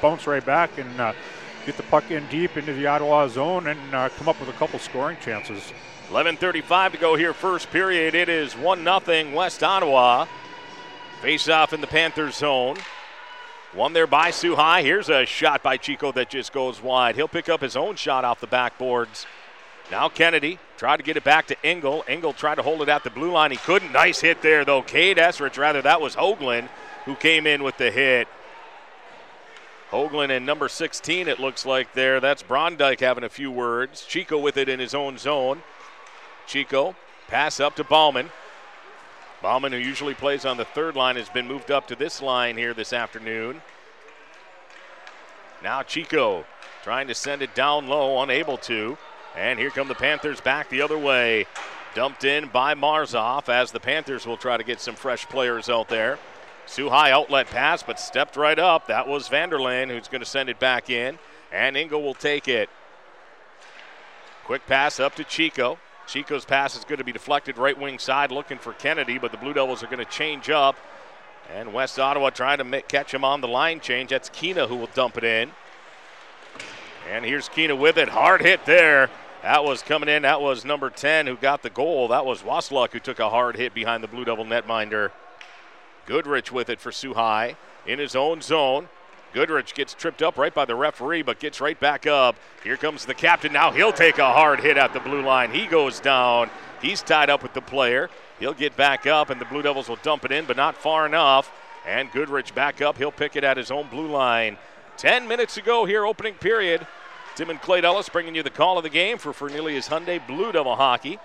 bounce right back and uh, get the puck in deep into the Ottawa zone and uh, come up with a couple scoring chances. 11:35 to go here, first period. It is one 0 West Ottawa. Face off in the Panthers zone. One there by High. Here's a shot by Chico that just goes wide. He'll pick up his own shot off the backboards. Now Kennedy tried to get it back to Engel. Engel tried to hold it at the blue line. He couldn't. Nice hit there, though. Cade Esrich, rather, that was Hoagland who came in with the hit. Hoagland and number 16, it looks like there. That's Brondike having a few words. Chico with it in his own zone. Chico, pass up to Bauman. Bauman, who usually plays on the third line, has been moved up to this line here this afternoon. Now Chico trying to send it down low, unable to. And here come the Panthers back the other way. Dumped in by Marzoff as the Panthers will try to get some fresh players out there. Soo High outlet pass, but stepped right up. That was Vanderland who's going to send it back in. And Engel will take it. Quick pass up to Chico. Chico's pass is going to be deflected right wing side, looking for Kennedy, but the Blue Devils are going to change up. And West Ottawa trying to make, catch him on the line change. That's Keena who will dump it in. And here's Keena with it. Hard hit there. That was coming in. That was number 10 who got the goal. That was Wasluk who took a hard hit behind the Blue Devil netminder. Goodrich with it for Soo High in his own zone. Goodrich gets tripped up right by the referee, but gets right back up. Here comes the captain. Now he'll take a hard hit at the blue line. He goes down. He's tied up with the player. He'll get back up, and the Blue Devils will dump it in, but not far enough. And Goodrich back up. He'll pick it at his own blue line. Ten minutes to go here, opening period. Tim and Clay Ellis bringing you the call of the game for Fernelius Hyundai Blue Devil Hockey.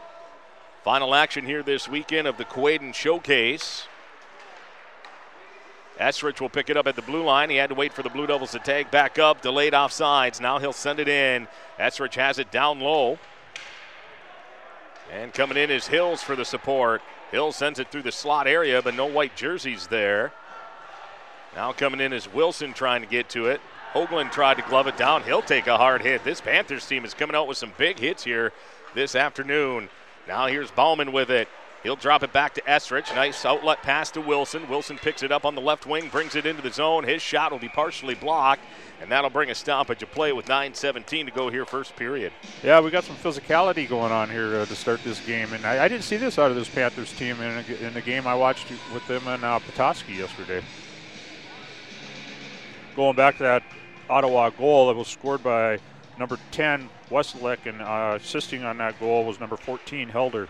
Final action here this weekend of the Quaden Showcase. Esrich will pick it up at the blue line. He had to wait for the Blue Devils to tag back up, delayed offsides. Now he'll send it in. Esrich has it down low. And coming in is Hills for the support. Hills sends it through the slot area, but no white jerseys there. Now coming in is Wilson trying to get to it. Hoagland tried to glove it down. He'll take a hard hit. This Panthers team is coming out with some big hits here this afternoon. Now here's Bauman with it. He'll drop it back to Esrich. Nice outlet pass to Wilson. Wilson picks it up on the left wing, brings it into the zone. His shot will be partially blocked, and that'll bring a stoppage of play with 9.17 to go here, first period. Yeah, we got some physicality going on here uh, to start this game, and I, I, didn't see this out of this Panthers team in, a, in the game I watched with them and uh, Petoskey yesterday. Going back to that Ottawa goal that was scored by number 10 Westlick, and uh, assisting on that goal was number 14 Helder.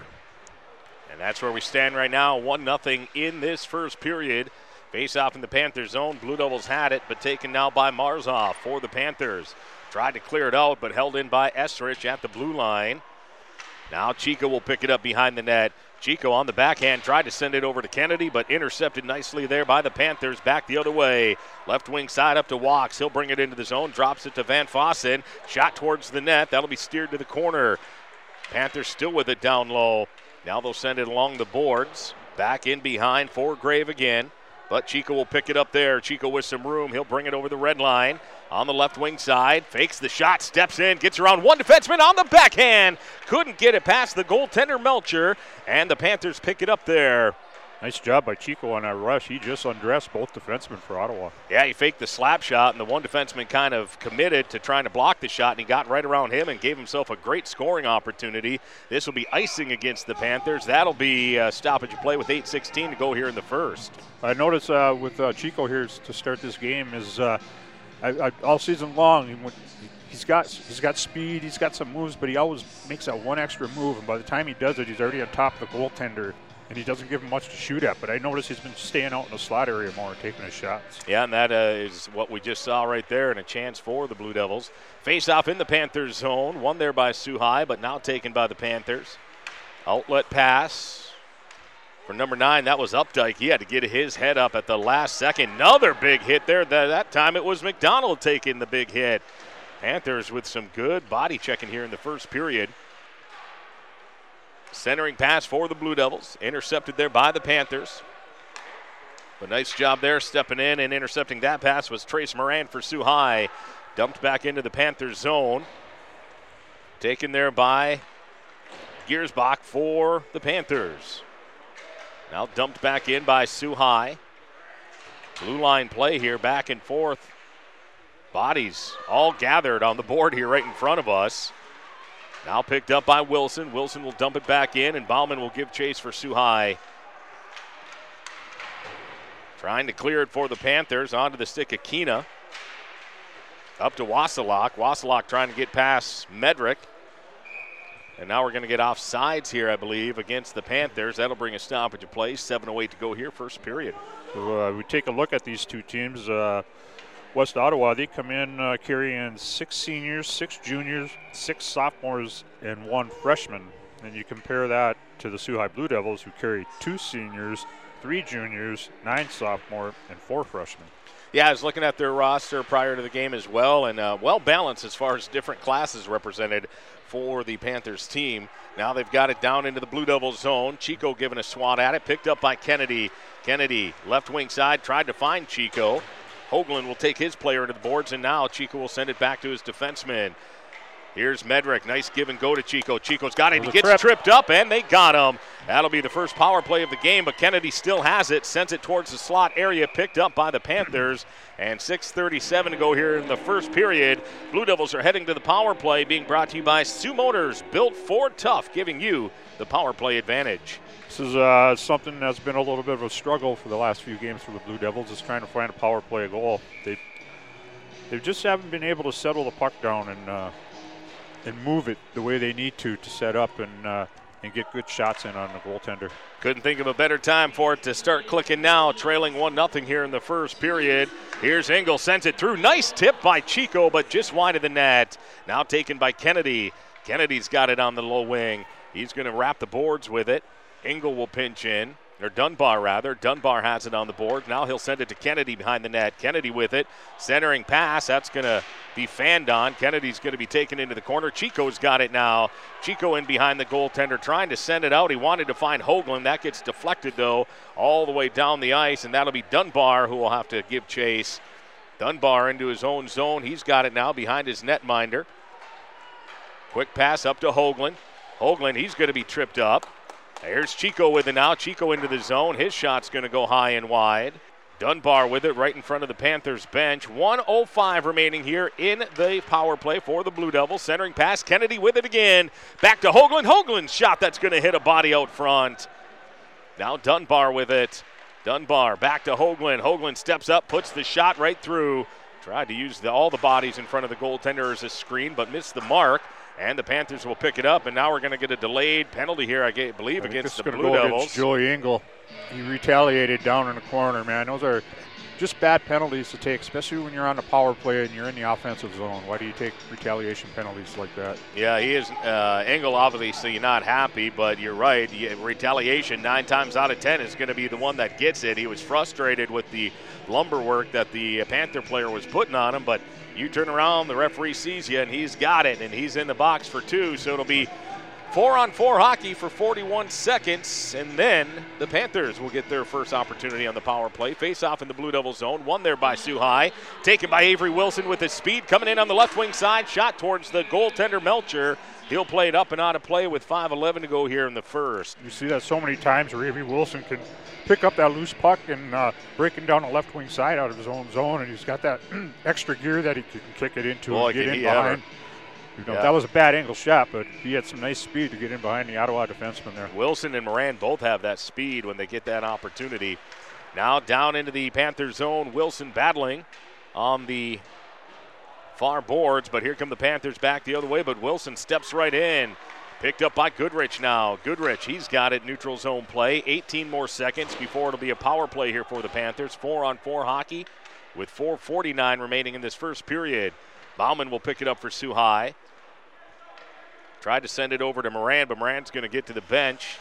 That's where we stand right now, 1 0 in this first period. Face off in the Panthers zone. Blue Devils had it, but taken now by Marzov for the Panthers. Tried to clear it out, but held in by Esrich at the blue line. Now Chico will pick it up behind the net. Chico on the backhand tried to send it over to Kennedy, but intercepted nicely there by the Panthers. Back the other way. Left wing side up to Walks. He'll bring it into the zone, drops it to Van Fossen. Shot towards the net. That'll be steered to the corner. Panthers still with it down low. Now they'll send it along the boards. Back in behind Foregrave again. But Chico will pick it up there. Chico with some room. He'll bring it over the red line on the left wing side. Fakes the shot, steps in, gets around one defenseman on the backhand. Couldn't get it past the goaltender Melcher. And the Panthers pick it up there. Nice job by Chico on that rush. He just undressed both defensemen for Ottawa. Yeah, he faked the slap shot, and the one defenseman kind of committed to trying to block the shot, and he got right around him and gave himself a great scoring opportunity. This will be icing against the Panthers. That'll be a stoppage of play with 8.16 to go here in the first. I noticed uh, with uh, Chico here to start this game is uh, I, I, all season long he's got he's got speed, he's got some moves, but he always makes that one extra move, and by the time he does it, he's already on top of the goaltender and he doesn't give him much to shoot at. But I notice he's been staying out in the slot area more, and taking his shots. Yeah, and that uh, is what we just saw right there, and a chance for the Blue Devils. Face off in the Panthers zone, one there by Soo High, but now taken by the Panthers. Outlet pass for number nine. That was Updike. He had to get his head up at the last second. Another big hit there. That, that time it was McDonald taking the big hit. Panthers with some good body checking here in the first period. Centering pass for the Blue Devils. Intercepted there by the Panthers. A nice job there stepping in and intercepting that pass was Trace Moran for Soo High. Dumped back into the Panthers zone. Taken there by Giersbach for the Panthers. Now dumped back in by Soo High. Blue line play here, back and forth Bodies all gathered on the board here right in front of us. Now picked up by Wilson. Wilson will dump it back in, and Bauman will give chase for Soo High. Trying to clear it for the Panthers. Onto the stick of Keena. Up to Wasilak. Wasilak trying to get past Medrick. And now we're going to get off sides here, I believe, against the Panthers. That'll bring a stoppage of play. 7.08 to go here, first period. Uh, we take a look at these two teams. Uh, West Ottawa, they come in uh, carrying six seniors, six juniors, six sophomores, and one freshman. And you compare that to the High Blue Devils, who carry two seniors, three juniors, nine sophomore, and four freshmen. Yeah, I was looking at their roster prior to the game as well, and uh, well balanced as far as different classes represented for the Panthers team. Now they've got it down into the Blue Devils zone. Chico giving a swat at it, picked up by Kennedy. Kennedy, left wing side, tried to find Chico. Hoagland will take his player to the boards, and now Chico will send it back to his defenseman. Here's Medrick. Nice give and go to Chico. Chico's got it. He gets trip. tripped up, and they got him. That'll be the first power play of the game, but Kennedy still has it. Sends it towards the slot area, picked up by the Panthers. And 6.37 to go here in the first period. Blue Devils are heading to the power play, being brought to you by Soo Motors, built for tough, giving you the power play advantage. This is uh, something that's been a little bit of a struggle for the last few games for the Blue Devils, is trying to find a power play goal. They they just haven't been able to settle the puck down and uh, and move it the way they need to to set up and uh, and get good shots in on the goaltender. Couldn't think of a better time for it to start clicking now, trailing 1 0 here in the first period. Here's Engel, sends it through. Nice tip by Chico, but just wide of the net. Now taken by Kennedy. Kennedy's got it on the low wing. He's going to wrap the boards with it. Engel will pinch in or Dunbar rather. Dunbar has it on the board. Now he'll send it to Kennedy behind the net. Kennedy with it. Centering pass. That's going to be fanned on. Kennedy's going to be taken into the corner. Chico's got it now. Chico in behind the goaltender trying to send it out. He wanted to find Hoagland. That gets deflected though all the way down the ice, and that'll be Dunbar who will have to give chase. Dunbar into his own zone. He's got it now behind his netminder. Quick pass up to Hoagland. Hoagland, he's going to be tripped up. There's Chico with it now. Chico into the zone. His shot's going to go high and wide. Dunbar with it right in front of the Panthers bench. 105 remaining here in the power play for the Blue Devils. Centering pass. Kennedy with it again. Back to Hoagland. Hoagland's shot that's going to hit a body out front. Now Dunbar with it. Dunbar back to Hoagland. Hoagland steps up, puts the shot right through. Tried to use the, all the bodies in front of the goaltender as a screen, but missed the mark. And the Panthers will pick it up, and now we're going to get a delayed penalty here, I believe, I against the Blue Devils. Against Joey Engel. He retaliated down in the corner, man. Those are just bad penalties to take, especially when you're on the power play and you're in the offensive zone. Why do you take retaliation penalties like that? Yeah, he is. Uh, Engel obviously not happy, but you're right. Retaliation nine times out of ten is going to be the one that gets it. He was frustrated with the lumber work that the Panther player was putting on him, but you turn around, the referee sees you, and he's got it, and he's in the box for two. So it'll be four on four hockey for 41 seconds, and then the Panthers will get their first opportunity on the power play. Face off in the Blue Devil zone, one there by High, taken by Avery Wilson with his speed, coming in on the left wing side, shot towards the goaltender Melcher. He'll play it up and out of play with 5:11 to go here in the first. You see that so many times where Avery Wilson can pick up that loose puck and uh, breaking down the left wing side out of his own zone, and he's got that extra gear that he can kick it into Boy, and get in behind. You know, yeah. that was a bad angle shot, but he had some nice speed to get in behind the Ottawa defenseman there. Wilson and Moran both have that speed when they get that opportunity. Now down into the Panther zone, Wilson battling on the far boards, but here come the Panthers back the other way, but Wilson steps right in. Picked up by Goodrich now. Goodrich, he's got it. Neutral zone play. 18 more seconds before it'll be a power play here for the Panthers. Four on four hockey with 4.49 remaining in this first period. Bauman will pick it up for Soo High. Tried to send it over to Moran, but Moran's going to get to the bench.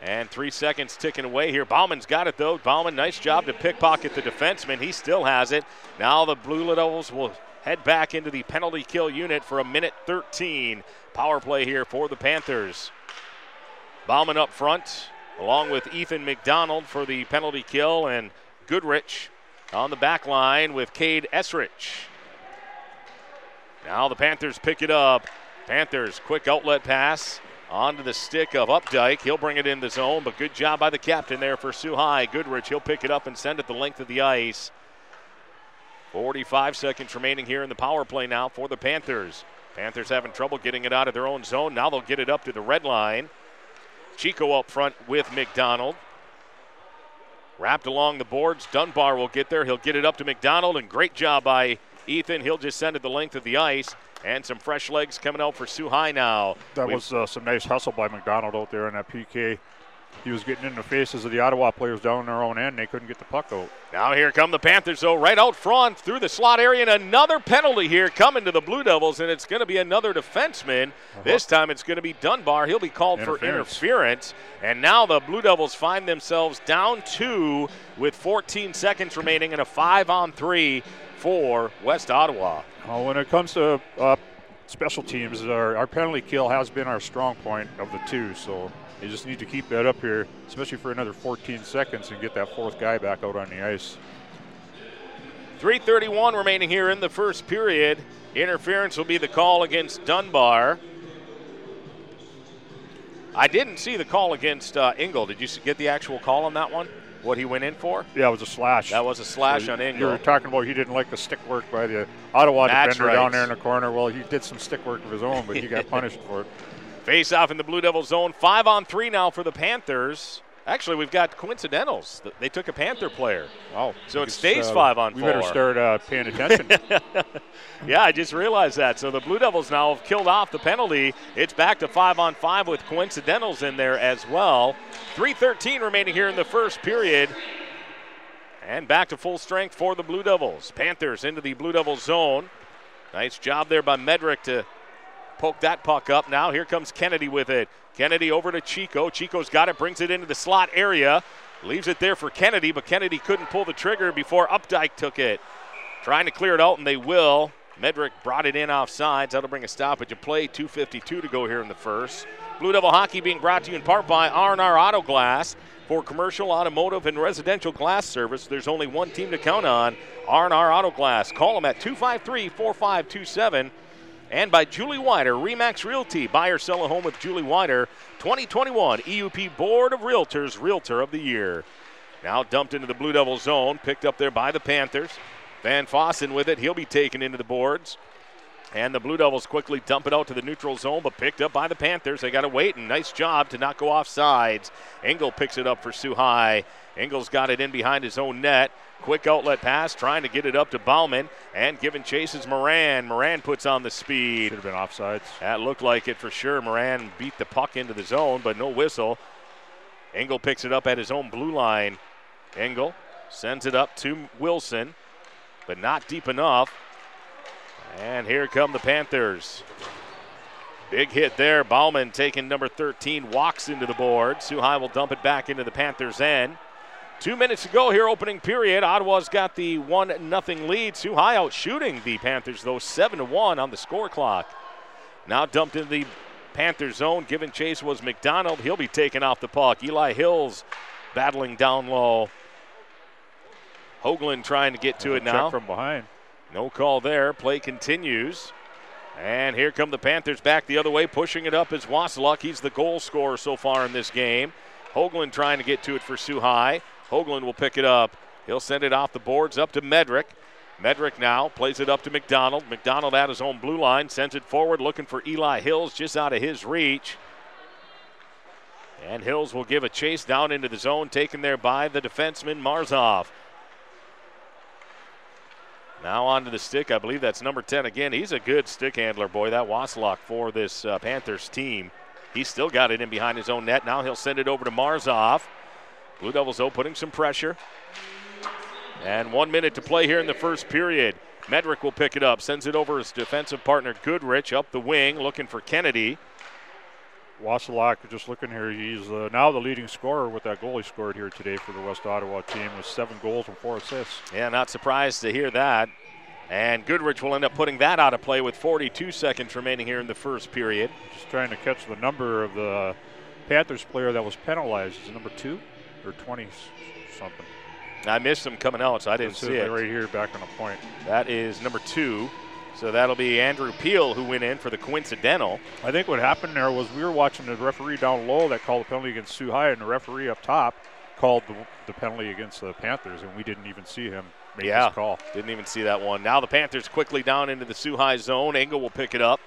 And three seconds ticking away here. Bauman's got it though. Bauman, nice job to pickpocket the defenseman. He still has it. Now the Blue Devils will head back into the penalty kill unit for a minute 13. Power play here for the Panthers. Bauman up front, along with Ethan McDonald for the penalty kill, and Goodrich on the back line with Cade Esrich. Now the Panthers pick it up. Panthers, quick outlet pass onto the stick of Updike. He'll bring it in the zone, but good job by the captain there for High. Goodrich, he'll pick it up and send it the length of the ice. 45 seconds remaining here in the power play now for the Panthers. Panthers having trouble getting it out of their own zone. Now they'll get it up to the red line. Chico up front with McDonald. Wrapped along the boards. Dunbar will get there. He'll get it up to McDonald, and great job by Ethan. He'll just send it the length of the ice. And some fresh legs coming out for High now. That We've was uh, some nice hustle by McDonald out there in that PK he was getting in the faces of the Ottawa players down in their own end. They couldn't get the puck out. Now here come the Panthers, though, right out front through the slot area, and another penalty here coming to the Blue Devils, and it's going to be another defenseman. Uh-huh. This time it's going to be Dunbar. He'll be called interference. for interference, and now the Blue Devils find themselves down two with 14 seconds remaining and a five-on-three for West Ottawa. Well, when it comes to uh, special teams, our, our penalty kill has been our strong point of the two, so they just need to keep that up here, especially for another 14 seconds, and get that fourth guy back out on the ice. 3.31 remaining here in the first period. Interference will be the call against Dunbar. I didn't see the call against uh, Engel. Did you get the actual call on that one? What he went in for? Yeah, it was a slash. That was a slash so on Engel. You were talking about he didn't like the stick work by the Ottawa That's defender right. down there in the corner. Well, he did some stick work of his own, but he got punished for it. Face off in the Blue Devil zone. Five on three now for the Panthers. Actually, we've got coincidentals. They took a Panther player. Oh, so it stays uh, five on we four. We better start uh, paying attention. yeah, I just realized that. So the Blue Devils now have killed off the penalty. It's back to five on five with coincidentals in there as well. 3:13 remaining here in the first period. And back to full strength for the Blue Devils. Panthers into the Blue Devils zone. Nice job there by Medrick to poke that puck up. Now here comes Kennedy with it. Kennedy over to Chico. Chico's got it, brings it into the slot area. Leaves it there for Kennedy, but Kennedy couldn't pull the trigger before Updike took it. Trying to clear it out, and they will. Medrick brought it in off sides. That'll bring a stoppage of play. 2.52 to go here in the first. Blue Devil Hockey being brought to you in part by R&R Auto Glass. For commercial, automotive, and residential glass service, there's only one team to count on, R&R Auto Glass. Call them at 253-4527 and by Julie Wider, Remax Realty. Buy or sell a home with Julie Wider, 2021 EUP Board of Realtors Realtor of the Year. Now dumped into the Blue Devil zone, picked up there by the Panthers. Van Fossen with it. He'll be taken into the boards. And the Blue Devils quickly dump it out to the neutral zone, but picked up by the Panthers. They got to wait, and nice job to not go off sides. Engel picks it up for Soo High. Engel's got it in behind his own net. Quick outlet pass, trying to get it up to Bauman, and giving chases Moran. Moran puts on the speed. Should have been offsides. That looked like it for sure. Moran beat the puck into the zone, but no whistle. Engel picks it up at his own blue line. Engel sends it up to Wilson, but not deep enough. And here come the Panthers. Big hit there. Bauman taking number 13, walks into the board. Soo High will dump it back into the Panthers' end. Two minutes to go here, opening period. Ottawa's got the 1 nothing lead. Soo High out shooting the Panthers, though, 7 to 1 on the score clock. Now dumped into the Panthers zone. Given chase was McDonald. He'll be taken off the puck. Eli Hills battling down low. Hoagland trying to get to it now. from behind. No call there. Play continues. And here come the Panthers back the other way, pushing it up as Wasiluk. He's the goal scorer so far in this game. Hoagland trying to get to it for High. Hoagland will pick it up. He'll send it off the boards up to Medrick. Medrick now plays it up to McDonald. McDonald at his own blue line, sends it forward, looking for Eli Hills just out of his reach. And Hills will give a chase down into the zone, taken there by the defenseman Marzov. Now onto the stick. I believe that's number 10 again. He's a good stick handler, boy. That Wasiluk for this uh, Panthers team. He's still got it in behind his own net. Now he'll send it over to Marzov. Blue Devils, though, putting some pressure. And one minute to play here in the first period. Medrick will pick it up, sends it over his defensive partner Goodrich up the wing, looking for Kennedy. Wasiluk, just looking here, he's uh, now the leading scorer with that goal he scored here today for the West Ottawa team with seven goals and four assists. Yeah, not surprised to hear that. And Goodrich will end up putting that out of play with 42 seconds remaining here in the first period. Just trying to catch the number of the Panthers player that was penalized. Is it number two or 20 something? I missed him coming out, so I didn't see it. Right here, back on the point. That is number two. So that'll be Andrew Peel who went in for the coincidental. I think what happened there was we were watching the referee down low that called the penalty against Soo High, and the referee up top called the, the penalty against the Panthers, and we didn't even see him. made Yeah. this call. Didn't even see that one. Now the Panthers quickly down into the Soo High zone. Engel will pick it up.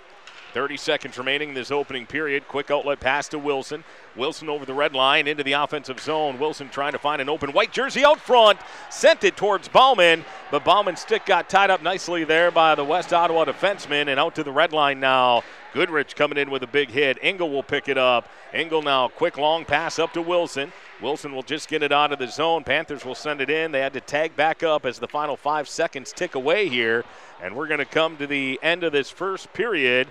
30 seconds remaining in this opening period. Quick outlet pass to Wilson. Wilson over the red line into the offensive zone. Wilson trying to find an open white jersey out front. Sent it towards Bauman, but Bauman's stick got tied up nicely there by the West Ottawa defenseman and out to the red line now. Goodrich coming in with a big hit. Engel will pick it up. Engel now, quick long pass up to Wilson. Wilson will just get it out of the zone. Panthers will send it in. They had to tag back up as the final five seconds tick away here. And we're going to come to the end of this first period.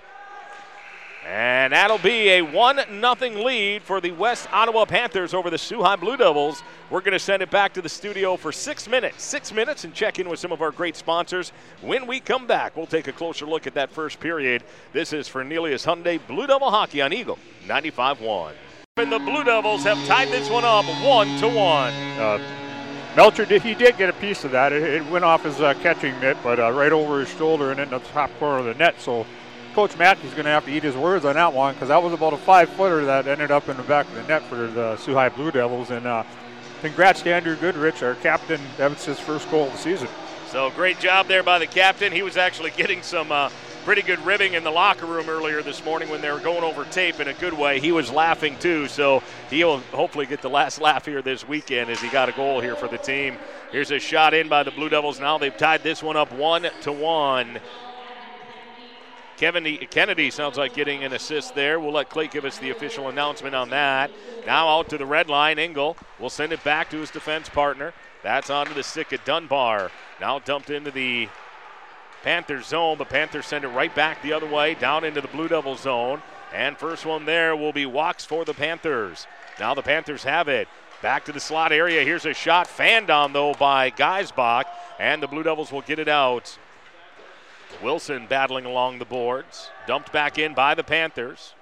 And that'll be a 1 0 lead for the West Ottawa Panthers over the High Blue Devils. We're going to send it back to the studio for six minutes. Six minutes and check in with some of our great sponsors. When we come back, we'll take a closer look at that first period. This is for Nelius Hyundai Blue Devil Hockey on Eagle 95 1. And the Blue Devils have tied this one up 1 to 1. Uh, Melcher did he did get a piece of that. It, it went off his uh, catching mitt, but uh, right over his shoulder and in the top corner of the net. So Coach Mackey's going to have to eat his words on that one because that was about a five footer that ended up in the back of the net for the Soo High Blue Devils. And uh, congrats to Andrew Goodrich, our captain. That was his first goal of the season. So great job there by the captain. He was actually getting some uh, pretty good ribbing in the locker room earlier this morning when they were going over tape in a good way. He was laughing too, so he'll hopefully get the last laugh here this weekend as he got a goal here for the team. Here's a shot in by the Blue Devils. Now they've tied this one up one to one. Kevin Kennedy sounds like getting an assist there. We'll let Clay give us the official announcement on that. Now out to the red line. Engel will send it back to his defense partner. That's onto the stick at Dunbar. Now dumped into the Panthers zone, but Panthers send it right back the other way, down into the Blue Devil zone. And first one there will be walks for the Panthers. Now the Panthers have it. Back to the slot area. Here's a shot fanned on, though, by Geisbach. And the Blue Devils will get it out. Wilson battling along the boards. Dumped back in by the Panthers.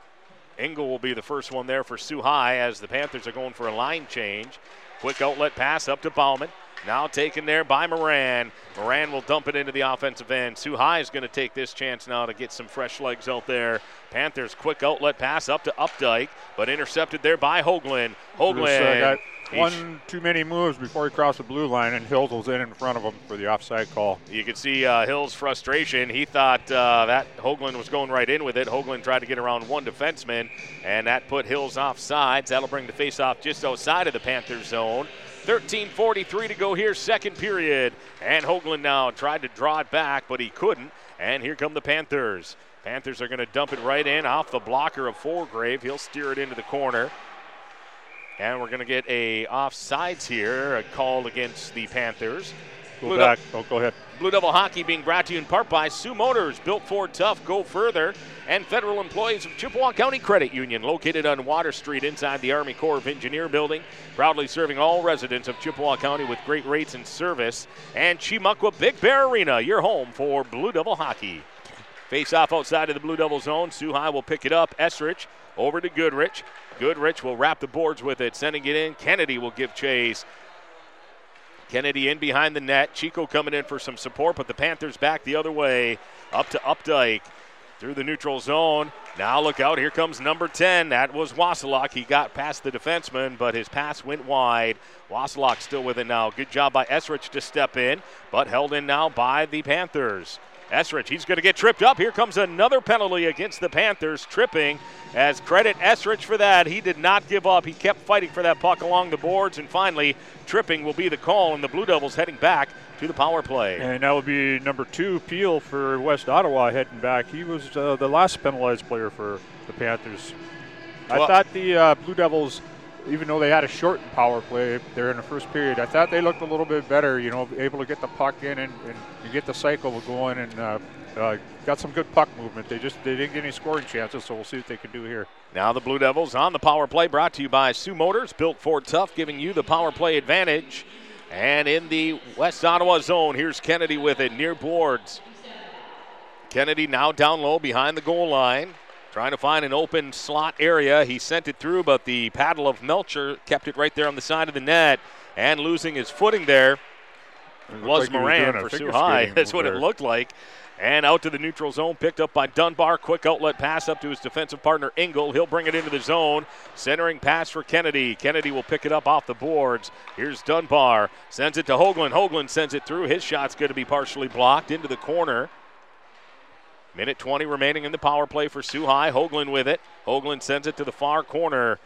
Engel will be the first one there for Soo High as the Panthers are going for a line change. Quick outlet pass up to Bauman. Now taken there by Moran. Moran will dump it into the offensive end. Soo High is going to take this chance now to get some fresh legs out there. Panthers quick outlet pass up to Updike, but intercepted there by Hoagland. Hoagland. Just, got he one too many moves before he crossed the blue line, and Hills was in in front of him for the offside call. You can see uh, Hill's frustration. He thought uh, that Hoagland was going right in with it. Hoagland tried to get around one defenseman, and that put Hills off sides. That'll bring the faceoff just outside of the Panthers zone. 13:43 to go here, second period. And Hoagland now tried to draw it back, but he couldn't. And here come the Panthers. Panthers are going to dump it right in off the blocker of Foregrave. He'll steer it into the corner. And we're going to get a offsides here, a call against the Panthers. Go Blue back. Oh, go ahead. Blue Devil Hockey being brought to you in part by Soo Motors, built for tough, go further, and federal employees of Chippewa County Credit Union, located on Water Street inside the Army Corps of Engineer building, proudly serving all residents of Chippewa County with great rates and service. And Chi Mukwa Big Bear Arena, your home for Blue Devil Hockey. Face off outside of the Blue Devil zone. High will pick it up. Esrich over to Goodrich. Goodrich will wrap the boards with it, sending it in. Kennedy will give chase. Kennedy in behind the net. Chico coming in for some support, but the Panthers back the other way. Up to Updike through the neutral zone. Now look out. Here comes number 10. That was Wasilak. He got past the defenseman, but his pass went wide. Wasilak still with it now. Good job by Esrich to step in, but held in now by the Panthers. Esrich, he's going to get tripped up. Here comes another penalty against the Panthers, tripping. As credit Esrich for that, he did not give up. He kept fighting for that puck along the boards, and finally, tripping will be the call, and the Blue Devils heading back to the power play. And that would be number two, Peel for West Ottawa heading back. He was uh, the last penalized player for the Panthers. I thought the uh, Blue Devils, even though they had a shortened power play there in the first period, I thought they looked a little bit better. You know, able to get the puck in and, and get the cycle going and uh, uh, got some good puck movement. They just they didn't get any scoring chances, so we'll see what they can do here. Now the Blue Devils on the power play, brought to you by Soo Motors, built Ford Tough, giving you the power play advantage. And in the West Ottawa zone, here's Kennedy with it near boards. Kennedy now down low behind the goal line, trying to find an open slot area. He sent it through, but the paddle of Melcher kept it right there on the side of the net and losing his footing there was like Moran for figure High. That's what it looked like. And out to the neutral zone, picked up by Dunbar. Quick outlet pass up to his defensive partner, Engel. He'll bring it into the zone. Centering pass for Kennedy. Kennedy will pick it up off the boards. Here's Dunbar. Sends it to Hoagland. Hoagland sends it through. His shot's going to be partially blocked into the corner. Minute 20 remaining in the power play for Soo High. Hoagland with it. Hoagland sends it to the far corner.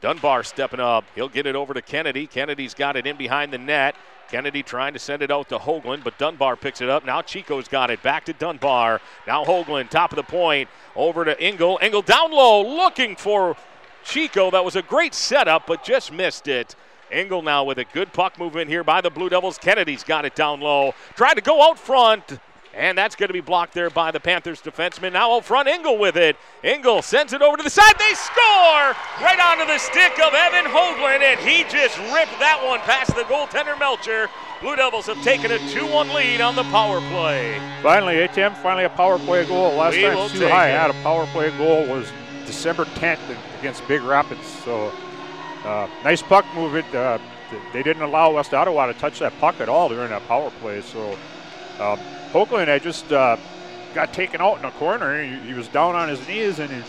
Dunbar stepping up. He'll get it over to Kennedy. Kennedy's got it in behind the net. Kennedy trying to send it out to Hoagland, but Dunbar picks it up. Now Chico's got it. Back to Dunbar. Now Hoagland, top of the point. Over to Engel. Engel down low, looking for Chico. That was a great setup, but just missed it. Engel now with a good puck movement here by the Blue Devils. Kennedy's got it down low. Tried to go out front. And that's going to be blocked there by the Panthers defenseman. Now out front, Engel with it. Engel sends it over to the side. They score right onto the stick of Evan Hoagland, and he just ripped that one past the goaltender Melcher. Blue Devils have taken a 2-1 lead on the power play. Finally, ATM, finally a power play goal. Last we time Soo High had a power play goal was December 10th against Big Rapids. So uh, nice puck movement. Uh, they didn't allow West Ottawa to touch that puck at all during that power play. So um, Hoagland had just uh, got taken out in a corner. He, he, was down on his knees and he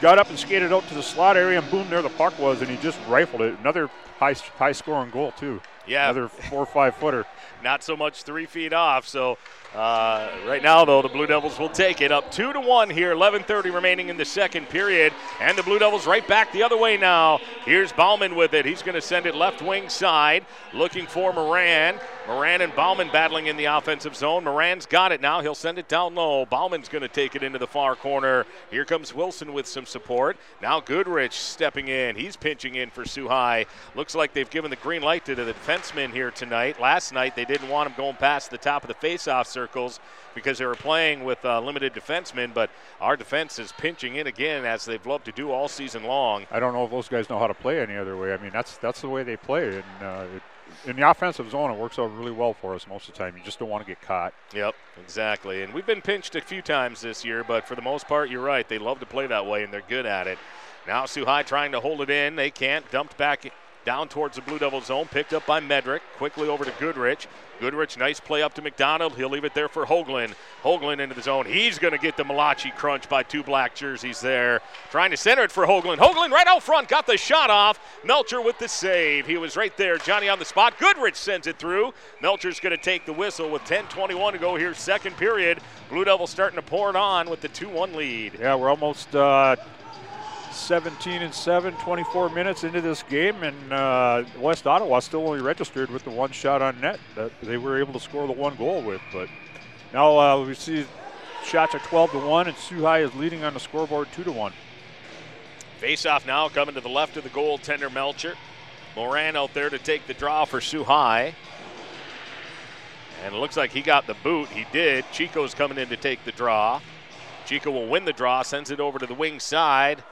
got up and skated out to the slot area and boom, there the puck was, and he just rifled it. Another high high scoring goal too. Yeah, another four or five footer. Not so much three feet off. So uh, right now, though, the Blue Devils will take it up two to one here. 11:30 remaining in the second period, and the Blue Devils right back the other way now. Here's Bauman with it. He's going to send it left wing side, looking for Moran. Moran and Bauman battling in the offensive zone. Moran's got it now. He'll send it down low. Bauman's going to take it into the far corner. Here comes Wilson with some support. Now Goodrich stepping in. He's pinching in for Soo High. Looks like they've given the green light to the defenseman here tonight. Last night they didn't want him going past the top of the faceoff circles because they were playing with uh, limited defensemen, but our defense is pinching in again as they've loved to do all season long. I don't know if those guys know how to play any other way. I mean, that's that's the way they play, and uh, it, in the offensive zone, it works out really well for us most of the time. You just don't want to get caught. Yep, exactly. And we've been pinched a few times this year, but for the most part, you're right. They love to play that way, and they're good at it. Now High trying to hold it in. They can't. Dumped back down towards the Blue Devil zone, picked up by Medrick. Quickly over to Goodrich. Goodrich, nice play up to McDonald. He'll leave it there for Hoagland. Hoagland into the zone. He's going to get the Malachi crunch by two black jerseys there. Trying to center it for Hoagland. Hoagland right out front, got the shot off. Melcher with the save. He was right there. Johnny on the spot. Goodrich sends it through. Melcher's going to take the whistle with 10:21 to go here, second period. Blue Devils starting to pour it on with the 2-1 lead. Yeah, we're almost uh, 17 and 7, 24 minutes into this game, and uh, West Ottawa still only registered with the one shot on net that they were able to score the one goal with. But now uh, we see shots are 12 to 1, and High is leading on the scoreboard 2 to 1. Face off now coming to the left of the goaltender Melcher. Moran out there to take the draw for High. And it looks like he got the boot. He did. Chico's coming in to take the draw. Chico will win the draw, sends it over to the wing side.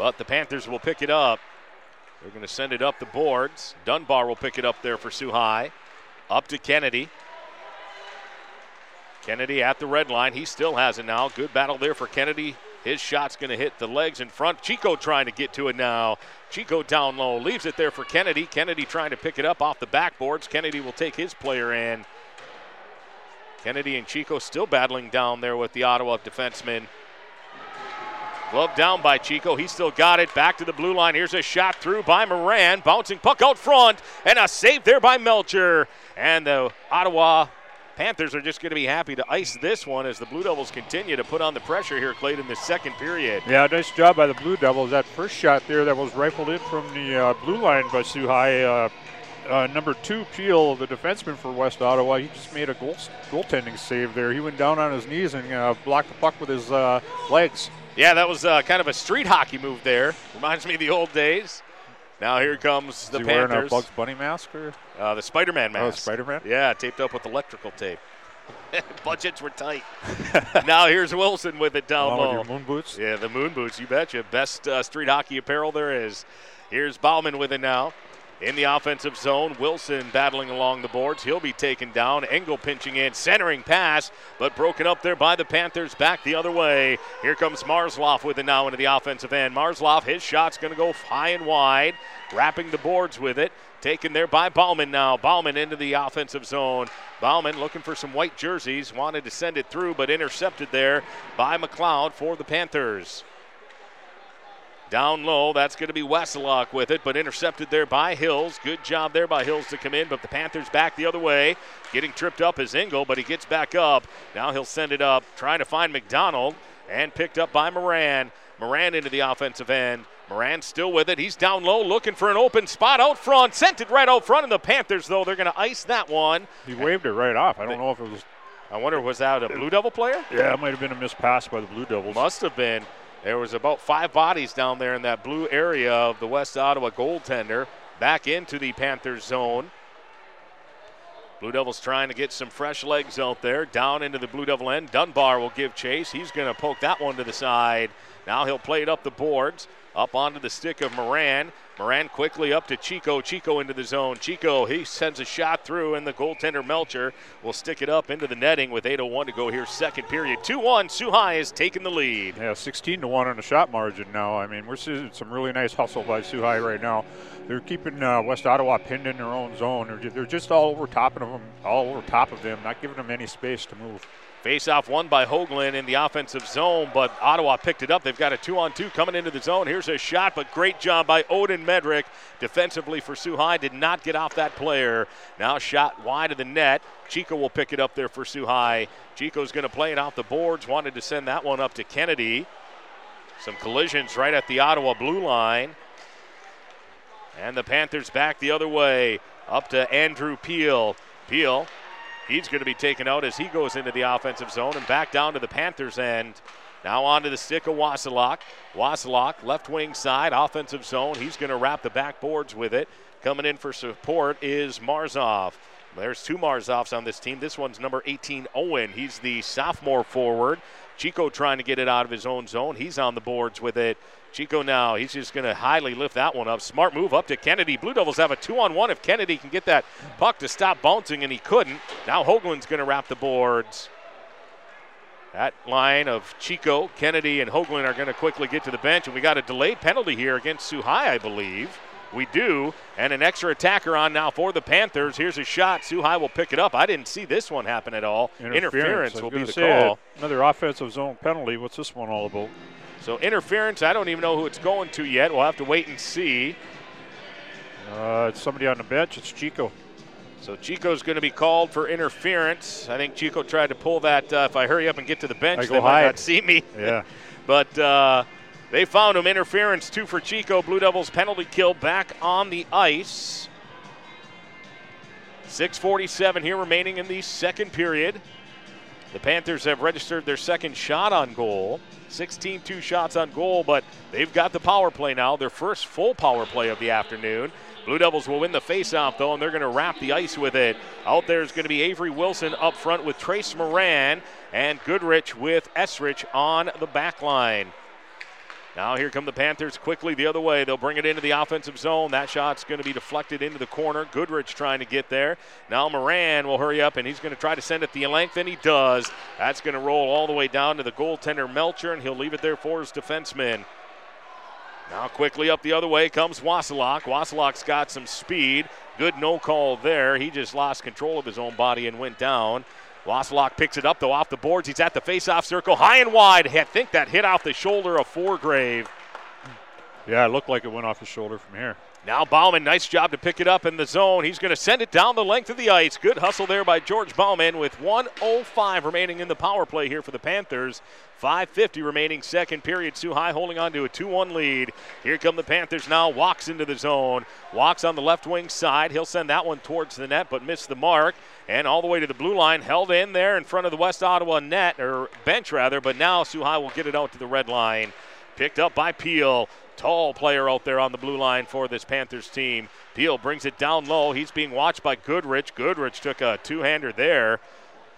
But the Panthers will pick it up. They're going to send it up the boards. Dunbar will pick it up there for High. Up to Kennedy. Kennedy at the red line. He still has it now. Good battle there for Kennedy. His shot's going to hit the legs in front. Chico trying to get to it now. Chico down low. Leaves it there for Kennedy. Kennedy trying to pick it up off the backboards. Kennedy will take his player in. Kennedy and Chico still battling down there with the Ottawa defenseman. Glove down by Chico. He still got it. Back to the blue line. Here's a shot through by Moran. Bouncing puck out front. And a save there by Melcher. And the Ottawa Panthers are just going to be happy to ice this one as the Blue Devils continue to put on the pressure here, Clayton, in the second period. Yeah, nice job by the Blue Devils. That first shot there that was rifled in from the uh, blue line by High. Uh, uh, number two, Peel, the defenseman for West Ottawa, he just made a goal, goaltending save there. He went down on his knees and uh, blocked the puck with his uh, legs. Yeah, that was uh, kind of a street hockey move there. Reminds me of the old days. Now here comes the Is he Panthers. wearing a Bugs Bunny mask or uh, the Spider-Man mask? Oh, Spider-Man. Yeah, taped up with electrical tape. Budgets were tight. now here's Wilson with it down Along low. With moon boots. Yeah, the moon boots. You betcha. Best uh, street hockey apparel there is. Here's Bauman with it now in the offensive zone. Wilson battling along the boards. He'll be taken down. Engel pinching in, centering pass, but broken up there by the Panthers. Back the other way. Here comes Marzloff with it now into the offensive end. Marzloff, his shot's going to go high and wide, wrapping the boards with it. Taken there by Bauman now. Bauman into the offensive zone. Bauman looking for some white jerseys. Wanted to send it through, but intercepted there by McLeod for the Panthers. Down low, that's going to be Wesselock with it, but intercepted there by Hills. Good job there by Hills to come in, but the Panthers back the other way. Getting tripped up is Engel, but he gets back up. Now he'll send it up, trying to find McDonald, and picked up by Moran. Moran into the offensive end. Moran still with it. He's down low looking for an open spot out front. Sent it right out front, and the Panthers, though, they're going to ice that one. He waved it right off. I don't know if it was. I wonder, was that a Blue Devil player? Yeah, it might have been a missed pass by the Blue Devils. Must have been. There was about five bodies down there in that blue area of the West Ottawa goaltender. Back into the Panthers zone. Blue Devils trying to get some fresh legs out there. Down into the Blue Devil end. Dunbar will give chase. He's going to poke that one to the side. Now he'll play it up the boards. Up onto the stick of Moran. Moran quickly up to Chico. Chico into the zone. Chico, he sends a shot through, and the goaltender Melcher will stick it up into the netting with 8.01 to 1 to go here, second period. 2 1. Suhai High is taking the lead. Yeah, 16 to 1 on the shot margin now. I mean, we're seeing some really nice hustle by Soo High right now. They're keeping uh, West Ottawa pinned in their own zone. They're just all over top of them, all over top of them, not giving them any space to move. Face off won by Hoagland in the offensive zone, but Ottawa picked it up. They've got a two on two coming into the zone. Here's a shot, but great job by Odin Medrick defensively for Soo High. Did not get off that player. Now shot wide of the net. Chico will pick it up there for Soo High. Chico's going to play it off the boards. Wanted to send that one up to Kennedy. Some collisions right at the Ottawa blue line. And the Panthers back the other way. Up to Andrew Peel. Peel He's going to be taken out as he goes into the offensive zone and back down to the Panthers' end. Now onto the stick of Wasilak. Wasilak, left wing side, offensive zone. He's going to wrap the backboards with it. Coming in for support is Marzov. There's two Marzovs on this team. This one's number 18, Owen. He's the sophomore forward. Chico trying to get it out of his own zone. He's on the boards with it. Chico now, he's just going to highly lift that one up. Smart move up to Kennedy. Blue Devils have a two on one if Kennedy can get that puck to stop bouncing, and he couldn't. Now Hoagland's going to wrap the boards. That line of Chico, Kennedy, and Hoagland are going to quickly get to the bench, and we got a delayed penalty here against High, I believe. We do, and an extra attacker on now for the Panthers. Here's a shot. High will pick it up. I didn't see this one happen at all. Interference, Interference will be the call. Another offensive zone penalty. What's this one all about? So interference, I don't even know who it's going to yet. We'll have to wait and see. Uh, it's somebody on the bench. It's Chico. So Chico's going to be called for interference. I think Chico tried to pull that. Uh, if I hurry up and get to the bench, they might hide. not see me. Yeah. but uh, they found him. Interference two for Chico. Blue Devils penalty kill back on the ice. 6:47 here remaining in the second period. The Panthers have registered their second shot on goal. 16 two shots on goal, but they've got the power play now, their first full power play of the afternoon. Blue Devils will win the faceoff, though, and they're going to wrap the ice with it. Out there is going to be Avery Wilson up front with Trace Moran and Goodrich with Esrich on the back line. Now here come the Panthers quickly the other way. They'll bring it into the offensive zone. That shot's going to be deflected into the corner. Goodrich trying to get there. Now Moran will hurry up and he's going to try to send it the length, and he does. That's going to roll all the way down to the goaltender Melcher, and he'll leave it there for his defenseman. Now quickly up the other way comes Wasilak. Wasilak's got some speed. Good no call there. He just lost control of his own body and went down. Wasilak picks it up though off the boards. He's at the face-off circle, high and wide. I think that hit off the shoulder of Foregrave. Yeah, it looked like it went off his shoulder from here. Now Bauman, nice job to pick it up in the zone. He's going to send it down the length of the ice. Good hustle there by George Bauman with 105 remaining in the power play here for the Panthers. 5.50 remaining second period. Soo High holding on to a 2 1 lead. Here come the Panthers now. Walks into the zone. Walks on the left wing side. He'll send that one towards the net, but missed the mark. And all the way to the blue line. Held in there in front of the West Ottawa net, or bench rather, but now Soo High will get it out to the red line. Picked up by Peel. Tall player out there on the blue line for this Panthers team. Peel brings it down low. He's being watched by Goodrich. Goodrich took a two hander there,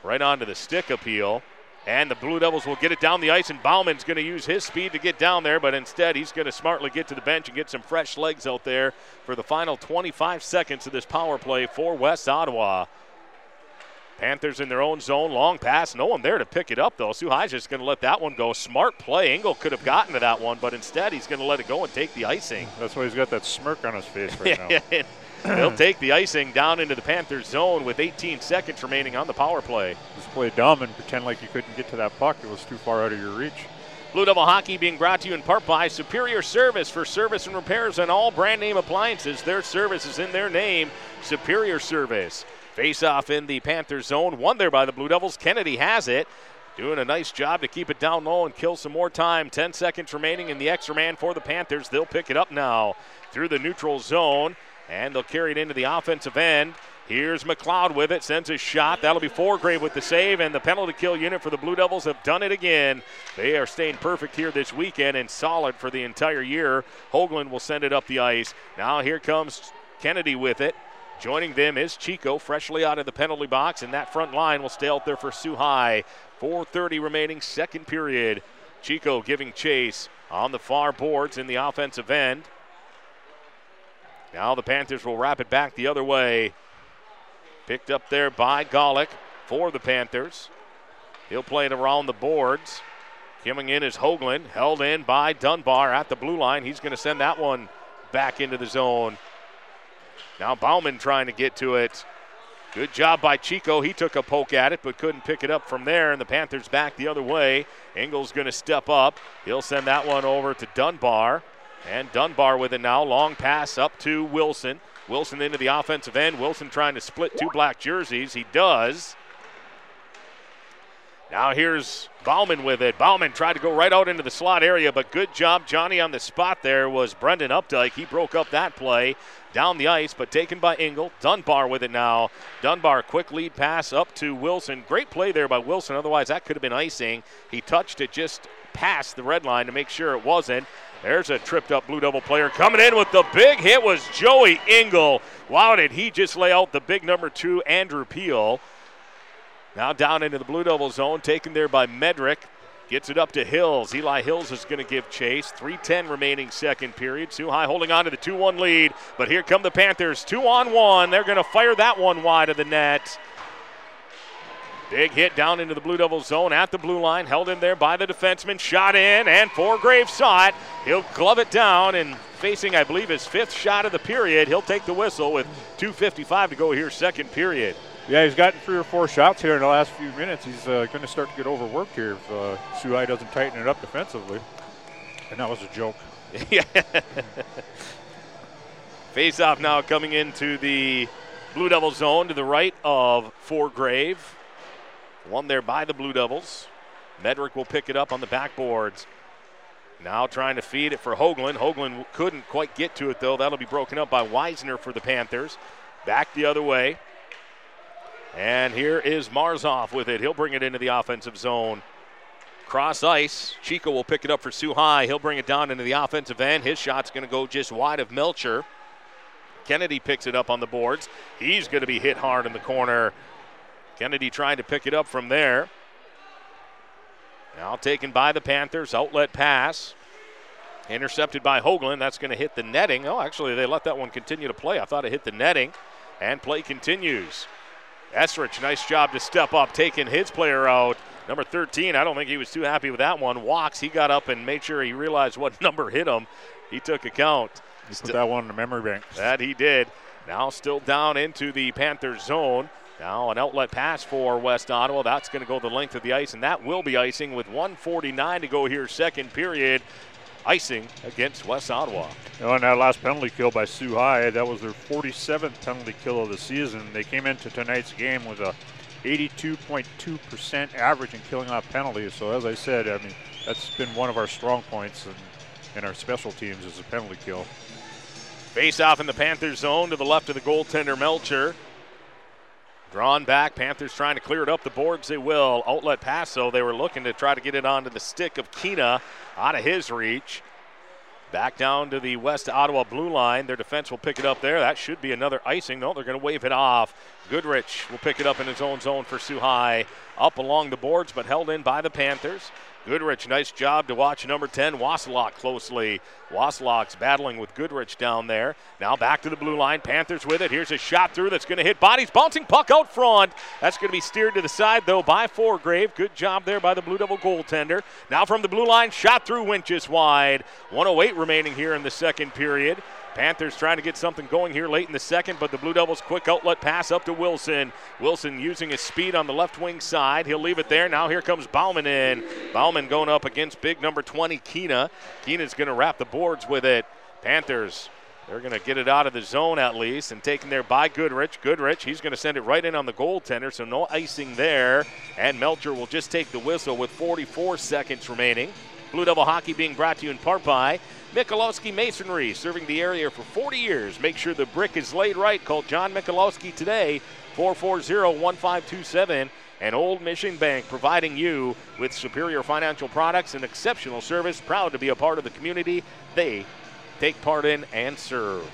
right onto the stick of Peel. And the Blue Devils will get it down the ice, and Bauman's going to use his speed to get down there, but instead he's going to smartly get to the bench and get some fresh legs out there for the final 25 seconds of this power play for West Ottawa. Panthers in their own zone, long pass, no one there to pick it up though. High's just going to let that one go. Smart play. Engel could have gotten to that one, but instead he's going to let it go and take the icing. That's why he's got that smirk on his face right now. They'll take the icing down into the Panthers zone with 18 seconds remaining on the power play. Just play dumb and pretend like you couldn't get to that puck. It was too far out of your reach. Blue Devil Hockey being brought to you in part by Superior Service for service and repairs on all brand name appliances. Their service is in their name, Superior Service. Face off in the Panthers zone. One there by the Blue Devils. Kennedy has it. Doing a nice job to keep it down low and kill some more time. 10 seconds remaining in the extra man for the Panthers. They'll pick it up now through the neutral zone, and they'll carry it into the offensive end. Here's McLeod with it, sends a shot. That'll be Foregrave with the save, and the penalty kill unit for the Blue Devils have done it again. They are staying perfect here this weekend and solid for the entire year. Hoagland will send it up the ice. Now here comes Kennedy with it. Joining them is Chico, freshly out of the penalty box, and that front line will stay out there for Soo High. 4.30 remaining, second period. Chico giving chase on the far boards in the offensive end. Now the Panthers will wrap it back the other way. Picked up there by Golick for the Panthers. He'll play it around the boards. Coming in is Hoagland, held in by Dunbar at the blue line. He's going to send that one back into the zone. Now Bauman trying to get to it. Good job by Chico. He took a poke at it, but couldn't pick it up from there. And the Panthers back the other way. Engel's going to step up. He'll send that one over to Dunbar. And Dunbar with it now. Long pass up to Wilson. Wilson into the offensive end. Wilson trying to split two black jerseys. He does. Now here's Bauman with it. Bauman tried to go right out into the slot area, but good job, Johnny, on the spot there was Brendan Updike. He broke up that play down the ice, but taken by Engel. Dunbar with it now. Dunbar, quick lead pass up to Wilson. Great play there by Wilson. Otherwise, that could have been icing. He touched it just past the red line to make sure it wasn't. There's a tripped up Blue Devil player coming in with the big hit was Joey Engel. Wow, did he just lay out the big number two, Andrew Peel. Now down into the Blue Devil zone, taken there by Medrick. Gets it up to Hills. Eli Hills is going to give chase. 3:10 remaining second period. High holding on to the 2-1 lead, but here come the Panthers. Two on one. They're going to fire that one wide of the net. Big hit down into the Blue Devil zone at the blue line, held in there by the defenseman. Shot in, and Foregrave saw it. He'll glove it down, and facing, I believe, his fifth shot of the period. He'll take the whistle with 2:55 to go here, second period. Yeah, he's gotten three or four shots here in the last few minutes. He's uh, going to start to get overworked here if uh, doesn't tighten it up defensively. And that was a joke. Face off now coming into the Blue Devil zone to the right of Foregrave. One there by the Blue Devils. Medrick will pick it up on the backboards. Now trying to feed it for Hoagland. Hoagland couldn't quite get to it though. That'll be broken up by Weisner for the Panthers. Back the other way. And here is Marzoff with it. He'll bring it into the offensive zone. Cross ice. Chico will pick it up for Soo High. He'll bring it down into the offensive end. His shot's going to go just wide of Melcher. Kennedy picks it up on the boards. He's going to be hit hard in the corner. Kennedy trying to pick it up from there. Now taken by the Panthers. Outlet pass. Intercepted by Hoagland. That's going to hit the netting. Oh, actually, they let that one continue to play. I thought it hit the netting. And play continues. Esrich, nice job to step up, taking his player out. Number 13, I don't think he was too happy with that one. Walks, he got up and made sure he realized what number hit him. He took account. He put that one in the memory bank. That he did. Now still down into the Panthers zone. Now an outlet pass for West Ottawa. That's going to go the length of the ice, and that will be icing with 149 to go here, second period icing against West Ottawa. You know, and that last penalty kill by Soo High, that was their 47th penalty kill of the season. They came into tonight's game with a 82.2% average in killing off penalties. So as I said, I mean that's been one of our strong points in, in our special teams is a penalty kill. Face off in the Panthers zone to the left of the goaltender Melcher. Drawn back, Panthers trying to clear it up the boards. They will. Outlet pass, though. They were looking to try to get it onto the stick of Keena out of his reach. Back down to the West Ottawa blue line. Their defense will pick it up there. That should be another icing. No, they're going to wave it off. Goodrich will pick it up in his own zone for Soo High. Up along the boards, but held in by the Panthers. Goodrich, nice job to watch number 10, Waslock, closely. Waslock's battling with Goodrich down there. Now back to the blue line. Panthers with it. Here's a shot through that's going to hit bodies. Bouncing puck out front. That's going to be steered to the side, though, by Foregrave. Good job there by the Blue Devil goaltender. Now from the blue line, shot through Winches wide. 108 remaining here in the second period. Panthers trying to get something going here late in the second, but the Blue Devils quick outlet pass up to Wilson. Wilson using his speed on the left wing side. He'll leave it there. Now here comes Bauman in. Bauman going up against big number 20, Keena. Keena's going to wrap the boards with it. Panthers they're going to get it out of the zone at least and taken there by Goodrich. Goodrich, he's going to send it right in on the goaltender, so no icing there. And Melcher will just take the whistle with 44 seconds remaining. Blue Devil Hockey being brought to you in part by Michalowski Masonry, serving the area for 40 years. Make sure the brick is laid right. Call John Michalowski today, 440-1527. And Old Mission Bank providing you with superior financial products and exceptional service. Proud to be a part of the community they take part in and serve.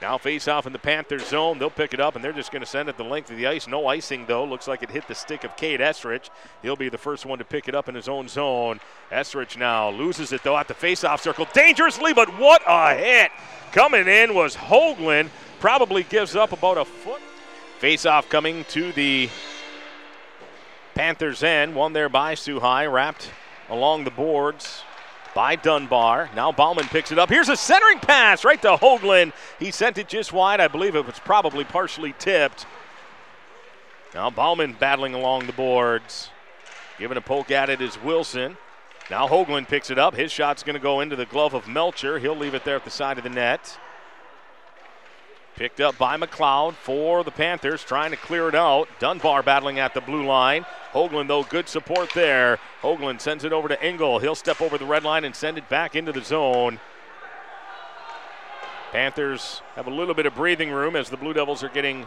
Now face off in the Panthers zone. They'll pick it up and they're just going to send it the length of the ice. No icing though. Looks like it hit the stick of Cade Esrich. He'll be the first one to pick it up in his own zone. Esrich now loses it though at the face-off circle. Dangerously, but what a hit! Coming in was Hoagland. Probably gives up about a foot. Face-off coming to the Panthers end. One there by High, wrapped along the boards by Dunbar. Now Bauman picks it up. Here's a centering pass right to Hoagland. He sent it just wide. I believe it was probably partially tipped. Now Bauman battling along the boards. Giving a poke at it is Wilson. Now Hoagland picks it up. His shot's going to go into the glove of Melcher. He'll leave it there at the side of the net. Picked up by McLeod for the Panthers, trying to clear it out. Dunbar battling at the blue line. Hoagland, though, good support there. Hoagland sends it over to Engel. He'll step over the red line and send it back into the zone. Panthers have a little bit of breathing room as the Blue Devils are getting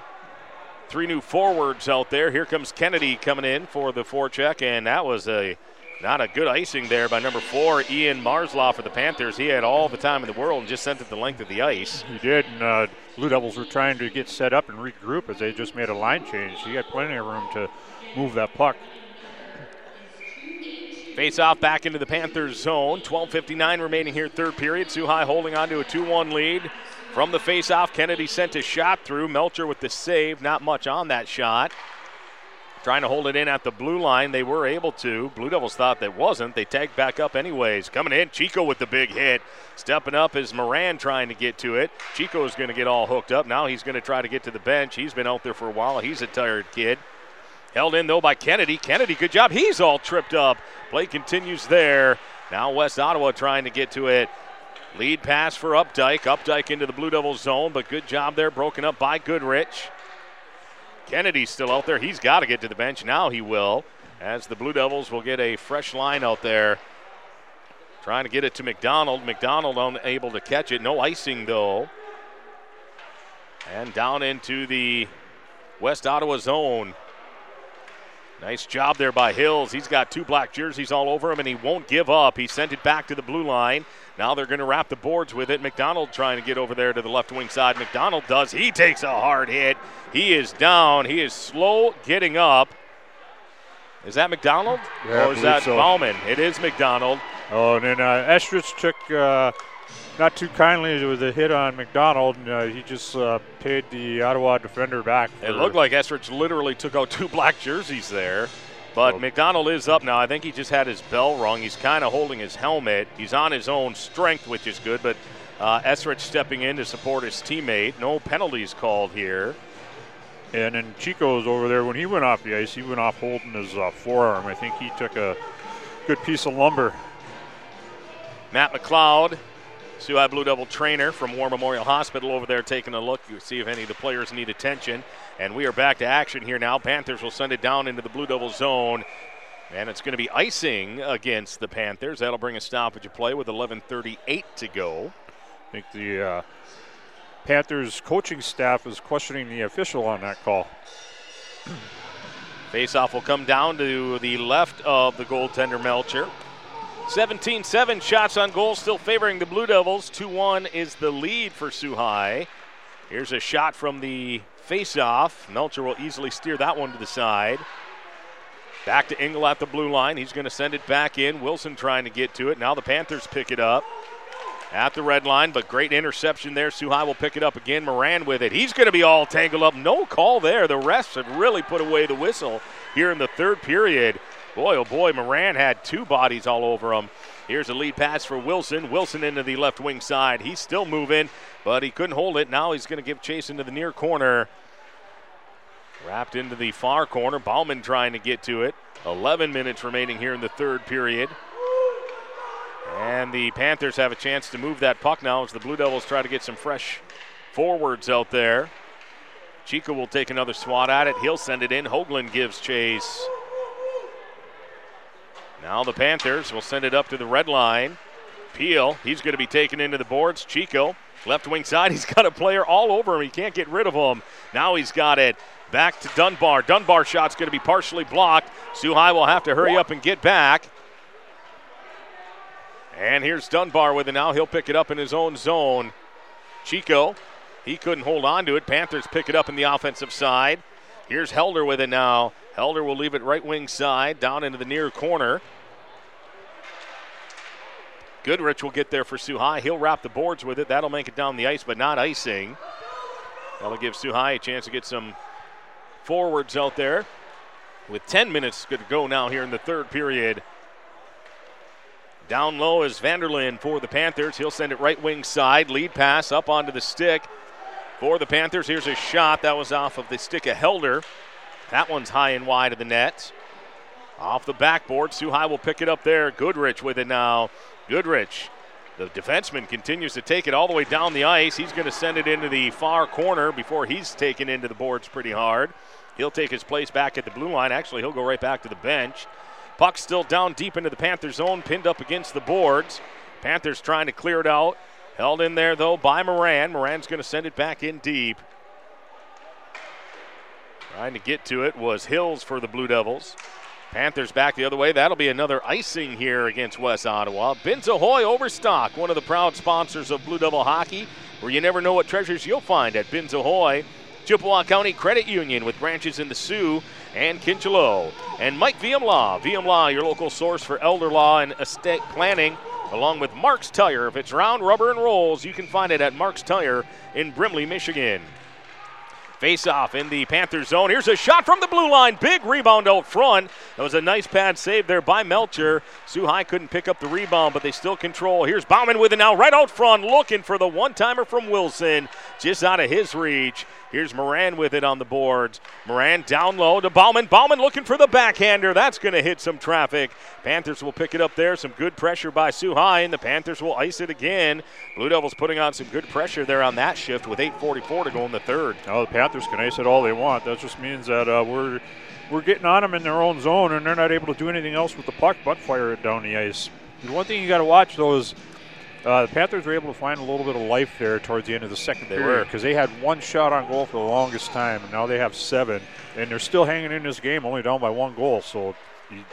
three new forwards out there. Here comes Kennedy coming in for the forecheck, and that was a not a good icing there by number four, Ian Marslaw for the Panthers. He had all the time in the world and just sent it the length of the ice. He did, and uh, Blue Devils were trying to get set up and regroup as they just made a line change. He had plenty of room to move that puck. Face off back into the Panthers zone. 12.59 remaining here, third period. High holding on to a 2 1 lead. From the face off, Kennedy sent a shot through. Melcher with the save. Not much on that shot. Trying to hold it in at the blue line. They were able to. Blue Devils thought they wasn't. They tagged back up anyways. Coming in, Chico with the big hit. Stepping up is Moran trying to get to it. Chico is going to get all hooked up. Now he's going to try to get to the bench. He's been out there for a while. He's a tired kid. Held in though by Kennedy. Kennedy, good job. He's all tripped up. Play continues there. Now West Ottawa trying to get to it. Lead pass for Updike. Updike into the Blue Devils zone, but good job there. Broken up by Goodrich. Kennedy's still out there. He's got to get to the bench. Now he will, as the Blue Devils will get a fresh line out there. Trying to get it to McDonald. McDonald unable to catch it. No icing, though. And down into the West Ottawa zone. Nice job there by Hills. He's got two black jerseys all over him, and he won't give up. He sent it back to the blue line. Now they're going to wrap the boards with it. McDonald trying to get over there to the left wing side. McDonald does. He takes a hard hit. He is down. He is slow getting up. Is that McDonald? Yeah, or is that so. Bauman? It is McDonald. Oh, and then uh, Esrich took uh, not too kindly with a hit on McDonald, and uh, he just uh, paid the Ottawa defender back. It looked like Esrich literally took out two black jerseys there. But well, McDonald is up now. I think he just had his bell rung. He's kind of holding his helmet. He's on his own strength, which is good. But uh, Esrich stepping in to support his teammate. No penalties called here. And then Chico's over there. When he went off the ice, he went off holding his uh, forearm. I think he took a good piece of lumber. Matt McLeod, Soo High Blue Devil trainer from War Memorial Hospital over there taking a look. You see if any of the players need attention. And we are back to action here now. Panthers will send it down into the Blue Devil zone. And it's going to be icing against the Panthers. That'll bring a stoppage of play with 11:38 to go. I think the uh, Panthers coaching staff is questioning the official on that call. Faceoff will come down to the left of the goaltender Melcher. 17 7 shots on goal, still favoring the Blue Devils. 2 1 is the lead for Soo High. Here's a shot from the face-off. Melcher will easily steer that one to the side. Back to Engel at the blue line. He's going to send it back in. Wilson trying to get to it. Now the Panthers pick it up at the red line, but great interception there. Soo High will pick it up again. Moran with it. He's going to be all tangled up. No call there. The refs have really put away the whistle here in the third period. Boy, oh boy, Moran had two bodies all over him. Here's a lead pass for Wilson. Wilson into the left wing side. He's still moving, but he couldn't hold it. Now he's going to give chase into the near corner. Wrapped into the far corner. Bauman trying to get to it. 11 minutes remaining here in the third period. And the Panthers have a chance to move that puck now as the Blue Devils try to get some fresh forwards out there. Chico will take another swat at it. He'll send it in. Hoagland gives chase. Now the Panthers will send it up to the red line. Peel, he's going to be taken into the boards. Chico, left wing side, he's got a player all over him. He can't get rid of him. Now he's got it back to Dunbar. Dunbar shot's going to be partially blocked. High will have to hurry up and get back. And here's Dunbar with it now. He'll pick it up in his own zone. Chico, he couldn't hold on to it. Panthers pick it up in the offensive side. Here's Helder with it now. Helder will leave it right wing side down into the near corner. Goodrich will get there for Soo High. He'll wrap the boards with it. That'll make it down the ice, but not icing. That'll give Soo High a chance to get some forwards out there. With 10 minutes to go now here in the third period. Down low is Vanderlyn for the Panthers. He'll send it right wing side. Lead pass up onto the stick for the Panthers. Here's a shot that was off of the stick of Helder. That one's high and wide of the net. Off the backboard, Soo High will pick it up there. Goodrich with it now. Goodrich, the defenseman, continues to take it all the way down the ice. He's going to send it into the far corner before he's taken into the boards pretty hard. He'll take his place back at the blue line. Actually, he'll go right back to the bench. Puck still down deep into the Panthers zone, pinned up against the boards. Panthers trying to clear it out. Held in there, though, by Moran. Moran's going to send it back in deep. Trying to get to it was Hills for the Blue Devils. Panthers back the other way. That'll be another icing here against West Ottawa. Ben's Ahoy Overstock, one of the proud sponsors of Blue Devil hockey, where you never know what treasures you'll find at Ben's Ahoy. Chippewa County Credit Union with branches in the Soo and Kincheloe. And Mike. VM Law, your local source for elder law and estate planning, along with Mark's Tire. If it's round, rubber, and rolls, you can find it at Mark's Tire in Brimley, Michigan. Face off in the Panthers zone. Here's a shot from the blue line. Big rebound out front. That was a nice pad save there by Melcher. Soo High couldn't pick up the rebound, but they still control. Here's Bauman with it now, right out front, looking for the one timer from Wilson, just out of his reach. Here's Moran with it on the boards. Moran down low to Bauman. Bauman looking for the backhander. That's going to hit some traffic. Panthers will pick it up there. Some good pressure by Soo High, and the Panthers will ice it again. Blue Devils putting on some good pressure there on that shift with 8:44 to go in the third. Oh, the Panthers can ice it all they want. That just means that uh, we're we're getting on them in their own zone, and they're not able to do anything else with the puck but fire it down the ice. The one thing you got to watch though is uh, the Panthers were able to find a little bit of life there towards the end of the second They period were. because they had one shot on goal for the longest time, and now they have seven, and they're still hanging in this game, only down by one goal. So, you-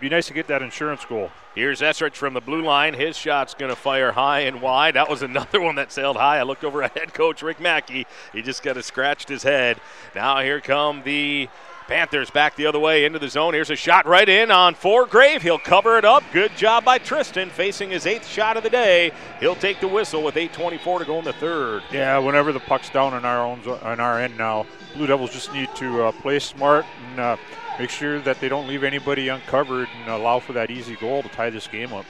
be nice to get that insurance goal. Here's Esrich from the blue line. His shot's going to fire high and wide. That was another one that sailed high. I looked over at head coach Rick Mackey. He just kind of scratched his head. Now here come the Panthers back the other way into the zone. Here's a shot right in on Foregrave. He'll cover it up. Good job by Tristan facing his eighth shot of the day. He'll take the whistle with 8:24 to go in the third. Yeah, whenever the puck's down on our own on our end now, Blue Devils just need to uh, play smart and uh, make sure that they don't leave anybody uncovered and allow for that easy goal to tie this game up.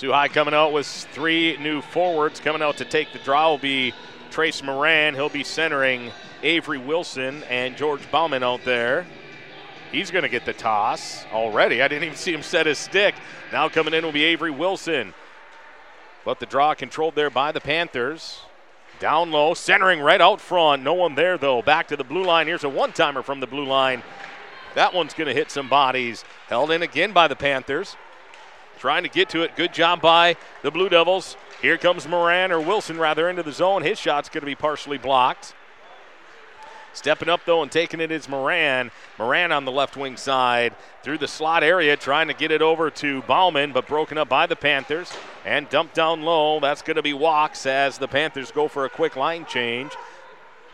High coming out with three new forwards. Coming out to take the draw will be Trace Moran. He'll be centering Avery Wilson and George Bauman out there. He's going to get the toss already. I didn't even see him set his stick. Now coming in will be Avery Wilson. But the draw controlled there by the Panthers. Down low, centering right out front. No one there though. Back to the blue line. Here's a one timer from the blue line. That one's going to hit some bodies. Held in again by the Panthers. Trying to get to it. Good job by the Blue Devils. Here comes Moran, or Wilson rather, into the zone. His shot's going to be partially blocked. Stepping up though and taking it is Moran. Moran on the left wing side through the slot area, trying to get it over to Bauman, but broken up by the Panthers and dumped down low. That's going to be walks as the Panthers go for a quick line change.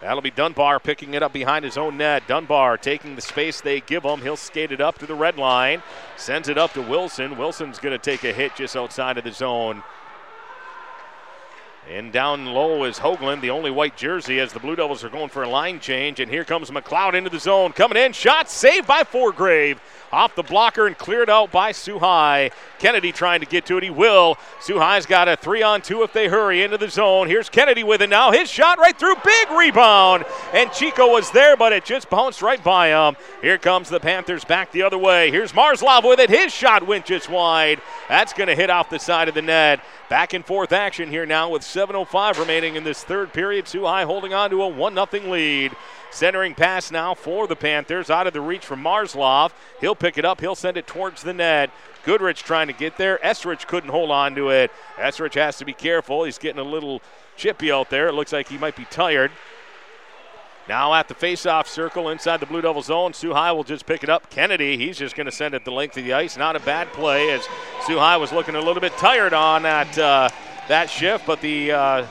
That'll be Dunbar picking it up behind his own net. Dunbar taking the space they give him. He'll skate it up to the red line, sends it up to Wilson. Wilson's going to take a hit just outside of the zone. And down low is Hoagland, the only white jersey, as the Blue Devils are going for a line change. And here comes McLeod into the zone. Coming in, shot saved by Foregrave off the blocker and cleared out by Soo High. Kennedy trying to get to it. He will. Soo High's got a three on two if they hurry into the zone. Here's Kennedy with it now. His shot right through. Big rebound. And Chico was there, but it just bounced right by him. Here comes the Panthers back the other way. Here's Marzlov with it. His shot went just wide. That's going to hit off the side of the net. Back and forth action here now with 7.05 remaining in this third period. Too high holding on to a 1 0 lead. Centering pass now for the Panthers out of the reach from Marslov. He'll pick it up, he'll send it towards the net. Goodrich trying to get there. Esrich couldn't hold on to it. Esrich has to be careful. He's getting a little chippy out there. It looks like he might be tired. Now at the face-off circle inside the Blue Devil zone, Soo High will just pick it up. Kennedy, he's just going to send it the length of the ice. Not a bad play as Soo High was looking a little bit tired on that uh, that shift, but the uh,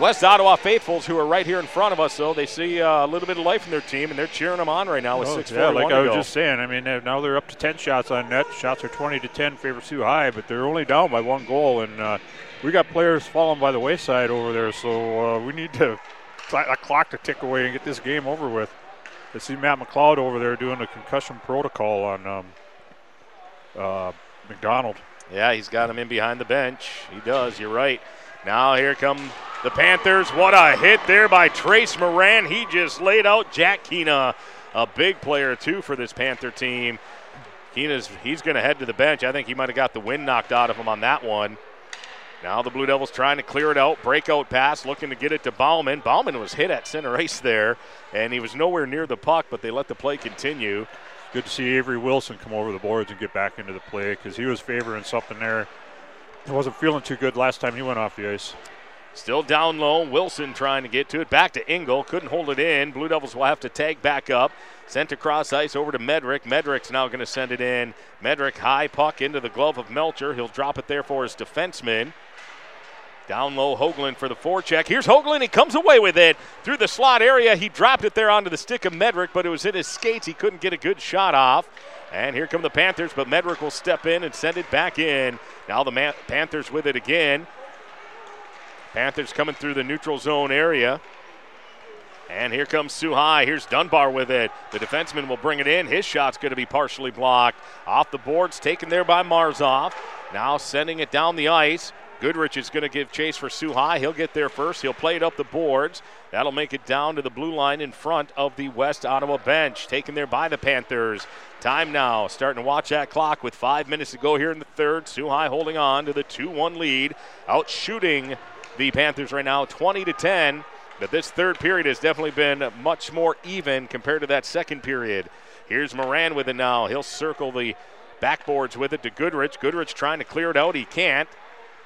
West Ottawa faithfuls who are right here in front of us, though, they see uh, a little bit of life in their team, and they're cheering them on right now with oh, six Yeah, like I was just saying. I mean, now they're up to 10 shots on net. Shots are 20 to 10, favor Soo High, but they're only down by one goal, and uh, we got players falling by the wayside over there, so uh, we need to a clock to tick away and get this game over with. I see Matt McLeod over there doing a concussion protocol on um, uh, McDonald. Yeah, he's got him in behind the bench. He does. You're right. Now here come the Panthers. What a hit there by Trace Moran. He just laid out Jack Keena, a big player too for this Panther team. Keena's he's going to head to the bench. I think he might have got the wind knocked out of him on that one. Now the Blue Devils trying to clear it out. Breakout pass, looking to get it to Bauman. Bauman was hit at center ice there, and he was nowhere near the puck, but they let the play continue. Good to see Avery Wilson come over the boards and get back into the play because he was favoring something there. He wasn't feeling too good last time he went off the ice. Still down low. Wilson trying to get to it. Back to Engel. Couldn't hold it in. Blue Devils will have to tag back up. Sent across ice over to Medrick. Medrick's now going to send it in. Medrick high puck into the glove of Melcher. He'll drop it there for his defenseman. Down low, Hoagland for the forecheck. Here's Hoagland. He comes away with it through the slot area. He dropped it there onto the stick of Medrick, but it was in his skates. He couldn't get a good shot off. And here come the Panthers, but Medrick will step in and send it back in. Now the Man- Panthers with it again. Panthers coming through the neutral zone area. And here comes Soo High. Here's Dunbar with it. The defenseman will bring it in. His shot's going to be partially blocked. Off the boards, taken there by Marzov. Now sending it down the ice. Goodrich is going to give chase for Soo High. He'll get there first. He'll play it up the boards. That'll make it down to the blue line in front of the West Ottawa bench. Taken there by the Panthers. Time now. Starting to watch that clock with five minutes to go here in the third. Soo High holding on to the 2 1 lead. Out shooting the Panthers right now 20 to 10. But this third period has definitely been much more even compared to that second period. Here's Moran with it now. He'll circle the backboards with it to Goodrich. Goodrich trying to clear it out. He can't.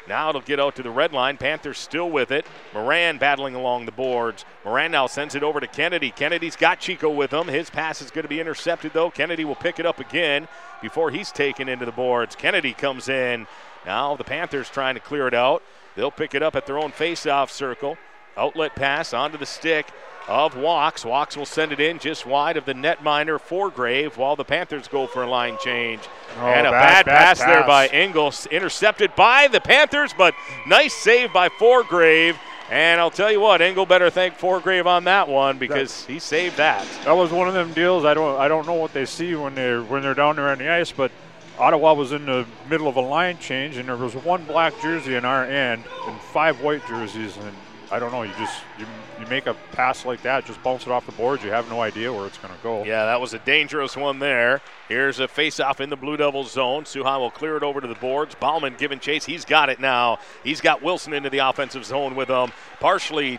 Now it'll get out to the red line. Panthers still with it. Moran battling along the boards. Moran now sends it over to Kennedy. Kennedy's got Chico with him. His pass is going to be intercepted, though. Kennedy will pick it up again before he's taken into the boards. Kennedy comes in. Now the Panthers trying to clear it out. They'll pick it up at their own face-off circle. Outlet pass onto the stick of Walks. Walks will send it in just wide of the net. netminder Foregrave while the Panthers go for a line change. Oh, and a bad, bad, bad pass, there by Engels, intercepted by the Panthers, but nice save by Foregrave. And I'll tell you what, Engel better thank Foregrave on that one because he saved that. That was one of them deals. I don't I don't know what they see when they're when they're down there on the ice, but Ottawa was in the middle of a line change, and there was one black jersey in our end and five white jerseys, and I don't know. You just you, you make a pass like that, just bounce it off the boards. You have no idea where it's going to go. Yeah, that was a dangerous one there. Here's a face-off in the Blue Devils zone. Soo High will clear it over to the boards. Bauman giving chase. He's got it now. He's got Wilson into the offensive zone with him. Partially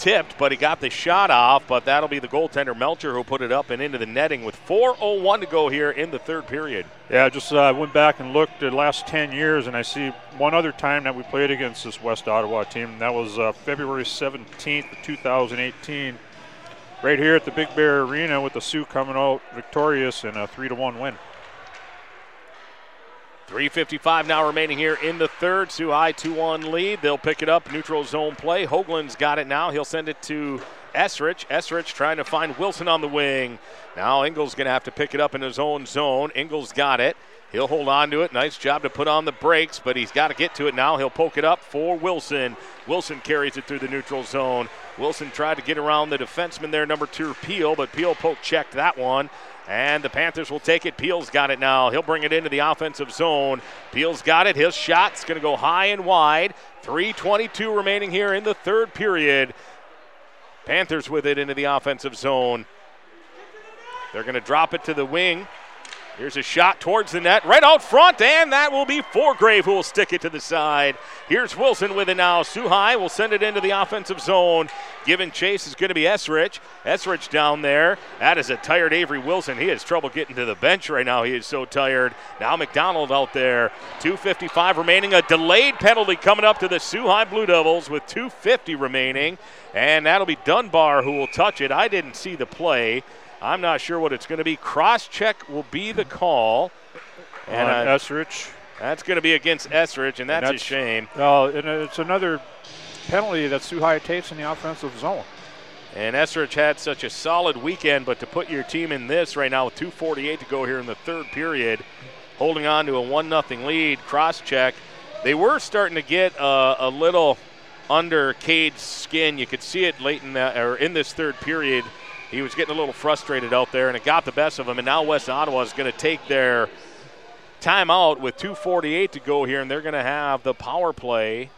tipped, but he got the shot off. But that'll be the goaltender Melcher who put it up and into the netting with 4:01 to go here in the third period. Yeah, just uh, went back and looked at the last 10 years, and I see one other time that we played against this West Ottawa team. And that was uh, February 17th, 2018, right here at the Big Bear Arena with the Soo coming out victorious in a 3 to 1 win. 3.55 now remaining here in the third. Soo High 2 1 lead. They'll pick it up. Neutral zone play. Hoagland's got it now. He'll send it to Esrich. Esrich trying to find Wilson on the wing. Now Engel's going to have to pick it up in his own zone. Engel's got it. He'll hold on to it. Nice job to put on the brakes, but he's got to get to it now. He'll poke it up for Wilson. Wilson carries it through the neutral zone. Wilson tried to get around the defenseman there, number two, Peel, but Peel poke checked that one. And the Panthers will take it. Peel's got it now. He'll bring it into the offensive zone. Peel's got it. His shot's going to go high and wide. 3.22 remaining here in the third period. Panthers with it into the offensive zone. They're going to drop it to the wing. Here's a shot towards the net, right out front, and that will be Foregrave who will stick it to the side. Here's Wilson with it now. High will send it into the offensive zone. Giving chase is going to be Esrich. Esrich down there. That is a tired Avery Wilson. He has trouble getting to the bench right now. He is so tired. Now McDonald out there. 2.55 remaining. A delayed penalty coming up to the High Blue Devils with 2.50 remaining. And that'll be Dunbar who will touch it. I didn't see the play. I'm not sure what it's going to be. Cross check will be the call. And uh, Esrich. That's going to be against Esrich, and that's, and that's a shame. Well, and it's another penalty that Soo High takes in the offensive zone. And Esrich had such a solid weekend, but to put your team in this right now with 2.48 to go here in the third period, holding on to a 1 0 lead, cross check. They were starting to get uh, a little under Cade's skin. You could see it late in that, or in this third period he was getting a little frustrated out there, and it got the best of him. And now West Ottawa is going to take their timeout with 2.48 to go here, and they're going to have the power play.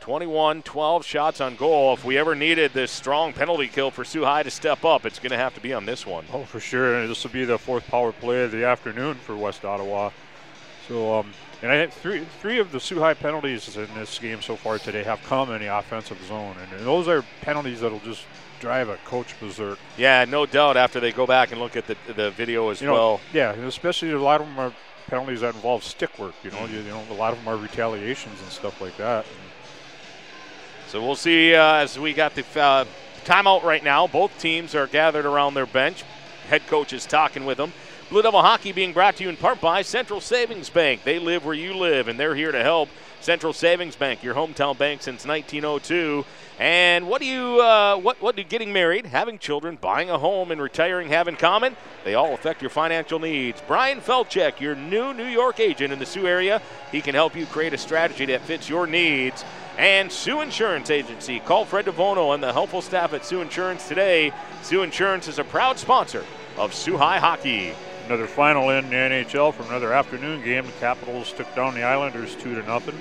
21 12 shots on goal. If we ever needed this strong penalty kill for Soo High to step up, it's going to have to be on this one. Oh, for sure. And this will be the fourth power play of the afternoon for West Ottawa. So, um, and I three three of the High penalties in this game so far today have come in the offensive zone, and those are penalties that'll just drive a coach berserk. Yeah, no doubt. After they go back and look at the the video as you know, well. Yeah, especially a lot of them are penalties that involve stick work. You know, you, you, know, a lot of them are retaliations and stuff like that. So we'll see uh, as we got the uh, timeout right now. Both teams are gathered around their bench. Head coach is talking with them. Blue Devil Hockey being brought to you in part by Central Savings Bank. They live where you live, and they're here to help. Central Savings Bank, your hometown bank since 1902. And what do you, uh, what, what do getting married, having children, buying a home, and retiring have in common? They all affect your financial needs. Brian Felchek, your new New York agent in the Soo area, he can help you create a strategy that fits your needs. And Soo Insurance Agency. Call Fred DeVono and the helpful staff at Soo Insurance today. Soo Insurance is a proud sponsor of Soo High Hockey. Another final in the NHL from another afternoon game. The Capitals took down the Islanders two to nothing.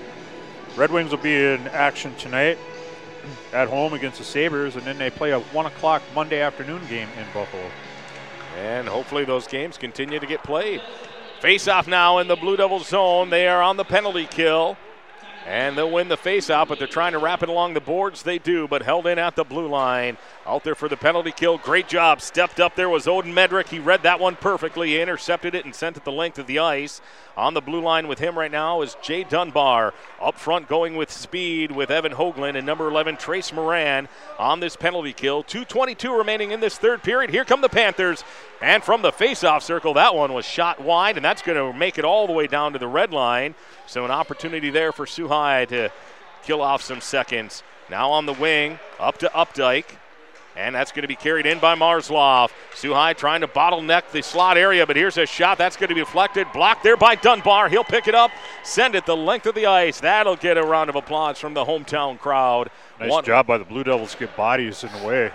Red Wings will be in action tonight at home against the Sabres, and then they play a 1 o'clock Monday afternoon game in Buffalo. And hopefully those games continue to get played. Face off now in the Blue Devils zone. They are on the penalty kill. And they'll win the face off, but they're trying to wrap it along the boards. They do, but held in at the blue line. Out there for the penalty kill. Great job. Stepped up there was Odin Medrick. He read that one perfectly. He intercepted it and sent it the length of the ice. On the blue line with him right now is Jay Dunbar. Up front going with speed with Evan Hoagland and number 11 Trace Moran on this penalty kill. 2.22 remaining in this third period. Here come the Panthers. And from the faceoff circle, that one was shot wide, and that's going to make it all the way down to the red line. So an opportunity there for Soo High to kill off some seconds. Now on the wing, up to Updike. And that's going to be carried in by Marslov. High trying to bottleneck the slot area, but here's a shot that's going to be deflected. Blocked there by Dunbar. He'll pick it up, send it the length of the ice. That'll get a round of applause from the hometown crowd. Nice One. job by the Blue Devils to get bodies in the way.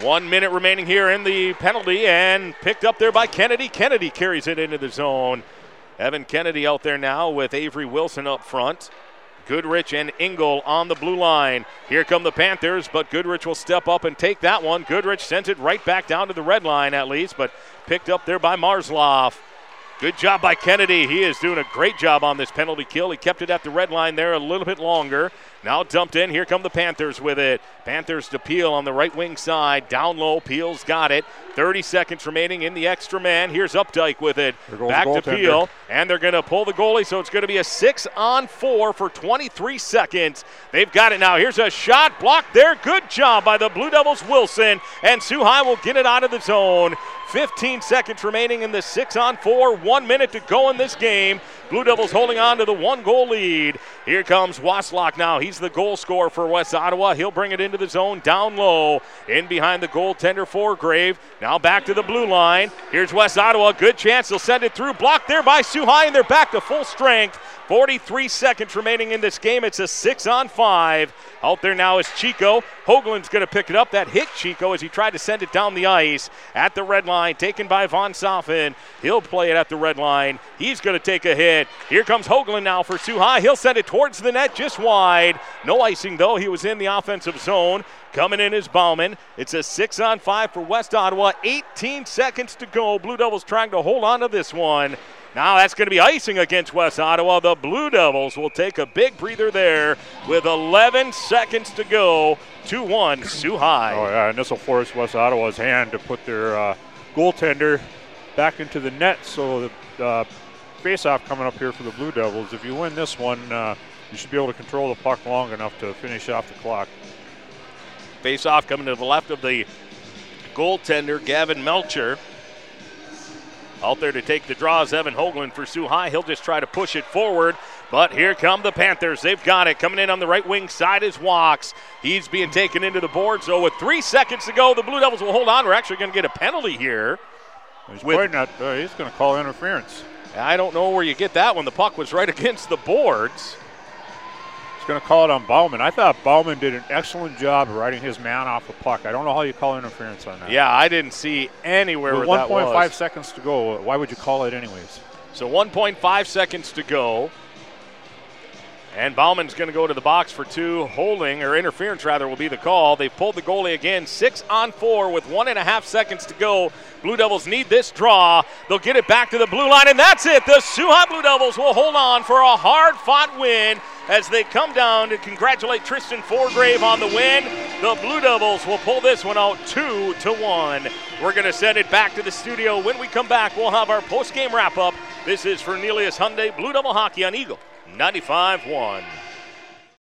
One minute remaining here in the penalty, and picked up there by Kennedy. Kennedy carries it into the zone. Evan Kennedy out there now with Avery Wilson up front. Goodrich and Engel on the blue line. Here come the Panthers, but Goodrich will step up and take that one. Goodrich sends it right back down to the red line at least, but picked up there by Marzloff. Good job by Kennedy. He is doing a great job on this penalty kill. He kept it at the red line there a little bit longer. Now dumped in. Here come the Panthers with it. Panthers to Peel on the right wing side. Down low. Peel's got it. 30 seconds remaining in the extra man. Here's Updike with it. Back to Peel. And they're going to pull the goalie, so it's going to be a six on four for 23 seconds. They've got it now. Here's a shot blocked there. Good job by the Blue Devils Wilson. And High will get it out of the zone. 15 seconds remaining in the six on four. One minute to go in this game. Blue Devils holding on to the one goal lead. Here comes Waslock now. He's the goal scorer for West Ottawa. He'll bring it into the zone down low. In behind the goaltender Foregrave. Now back to the blue line. Here's West Ottawa. Good chance. They'll send it through. Blocked there by High, and they're back to full strength. 43 seconds remaining in this game. It's a six on five. Out there now is Chico. Hoagland's going to pick it up. That hit Chico as he tried to send it down the ice at the red line. Taken by Von Soffen. He'll play it at the red line. He's going to take a hit. Here comes Hoagland now for Soo High. He'll send it towards the net just wide. No icing though. He was in the offensive zone. Coming in is Bauman. It's a six on five for West Ottawa. 18 seconds to go. Blue Devils trying to hold on to this one. Now that's going to be icing against West Ottawa. The Blue Devils will take a big breather there with 11 seconds to go. 2 1, Soo High. Oh, yeah, and this will force West Ottawa's hand to put their uh, goaltender back into the net. So the uh, face-off coming up here for the Blue Devils. If you win this one, uh, you should be able to control the puck long enough to finish off the clock. Face off coming to the left of the goaltender, Gavin Melcher. Out there to take the draws, Evan Hoagland for Soo High. He'll just try to push it forward. But here come the Panthers. They've got it. Coming in on the right wing side is Walks. He's being taken into the board. So with three seconds to go, the Blue Devils will hold on. We're actually going to get a penalty here. He's with, pointing at, uh, he's going to call interference. I don't know where you get that one. The puck was right against the boards. He's going to call it on Bauman. I thought Bauman did an excellent job of riding his man off the puck. I don't know how you call interference on that. Yeah, I didn't see anywhere With where that 1.5 seconds to go. Why would you call it anyways? So 1.5 seconds to go. And Bauman's going to go to the box for two. Holding, or interference rather, will be the call. They've pulled the goalie again. Six on four with one and a half seconds to go. Blue Devils need this draw. They'll get it back to the blue line, and that's it. The High Blue Devils will hold on for a hard fought win as they come down to congratulate Tristan Foregrave on the win. The Blue Devils will pull this one out two to one. We're going to send it back to the studio. When we come back, we'll have our post game wrap up. This is for Nelius Hyundai Blue Devil Hockey on Eagle 95 1.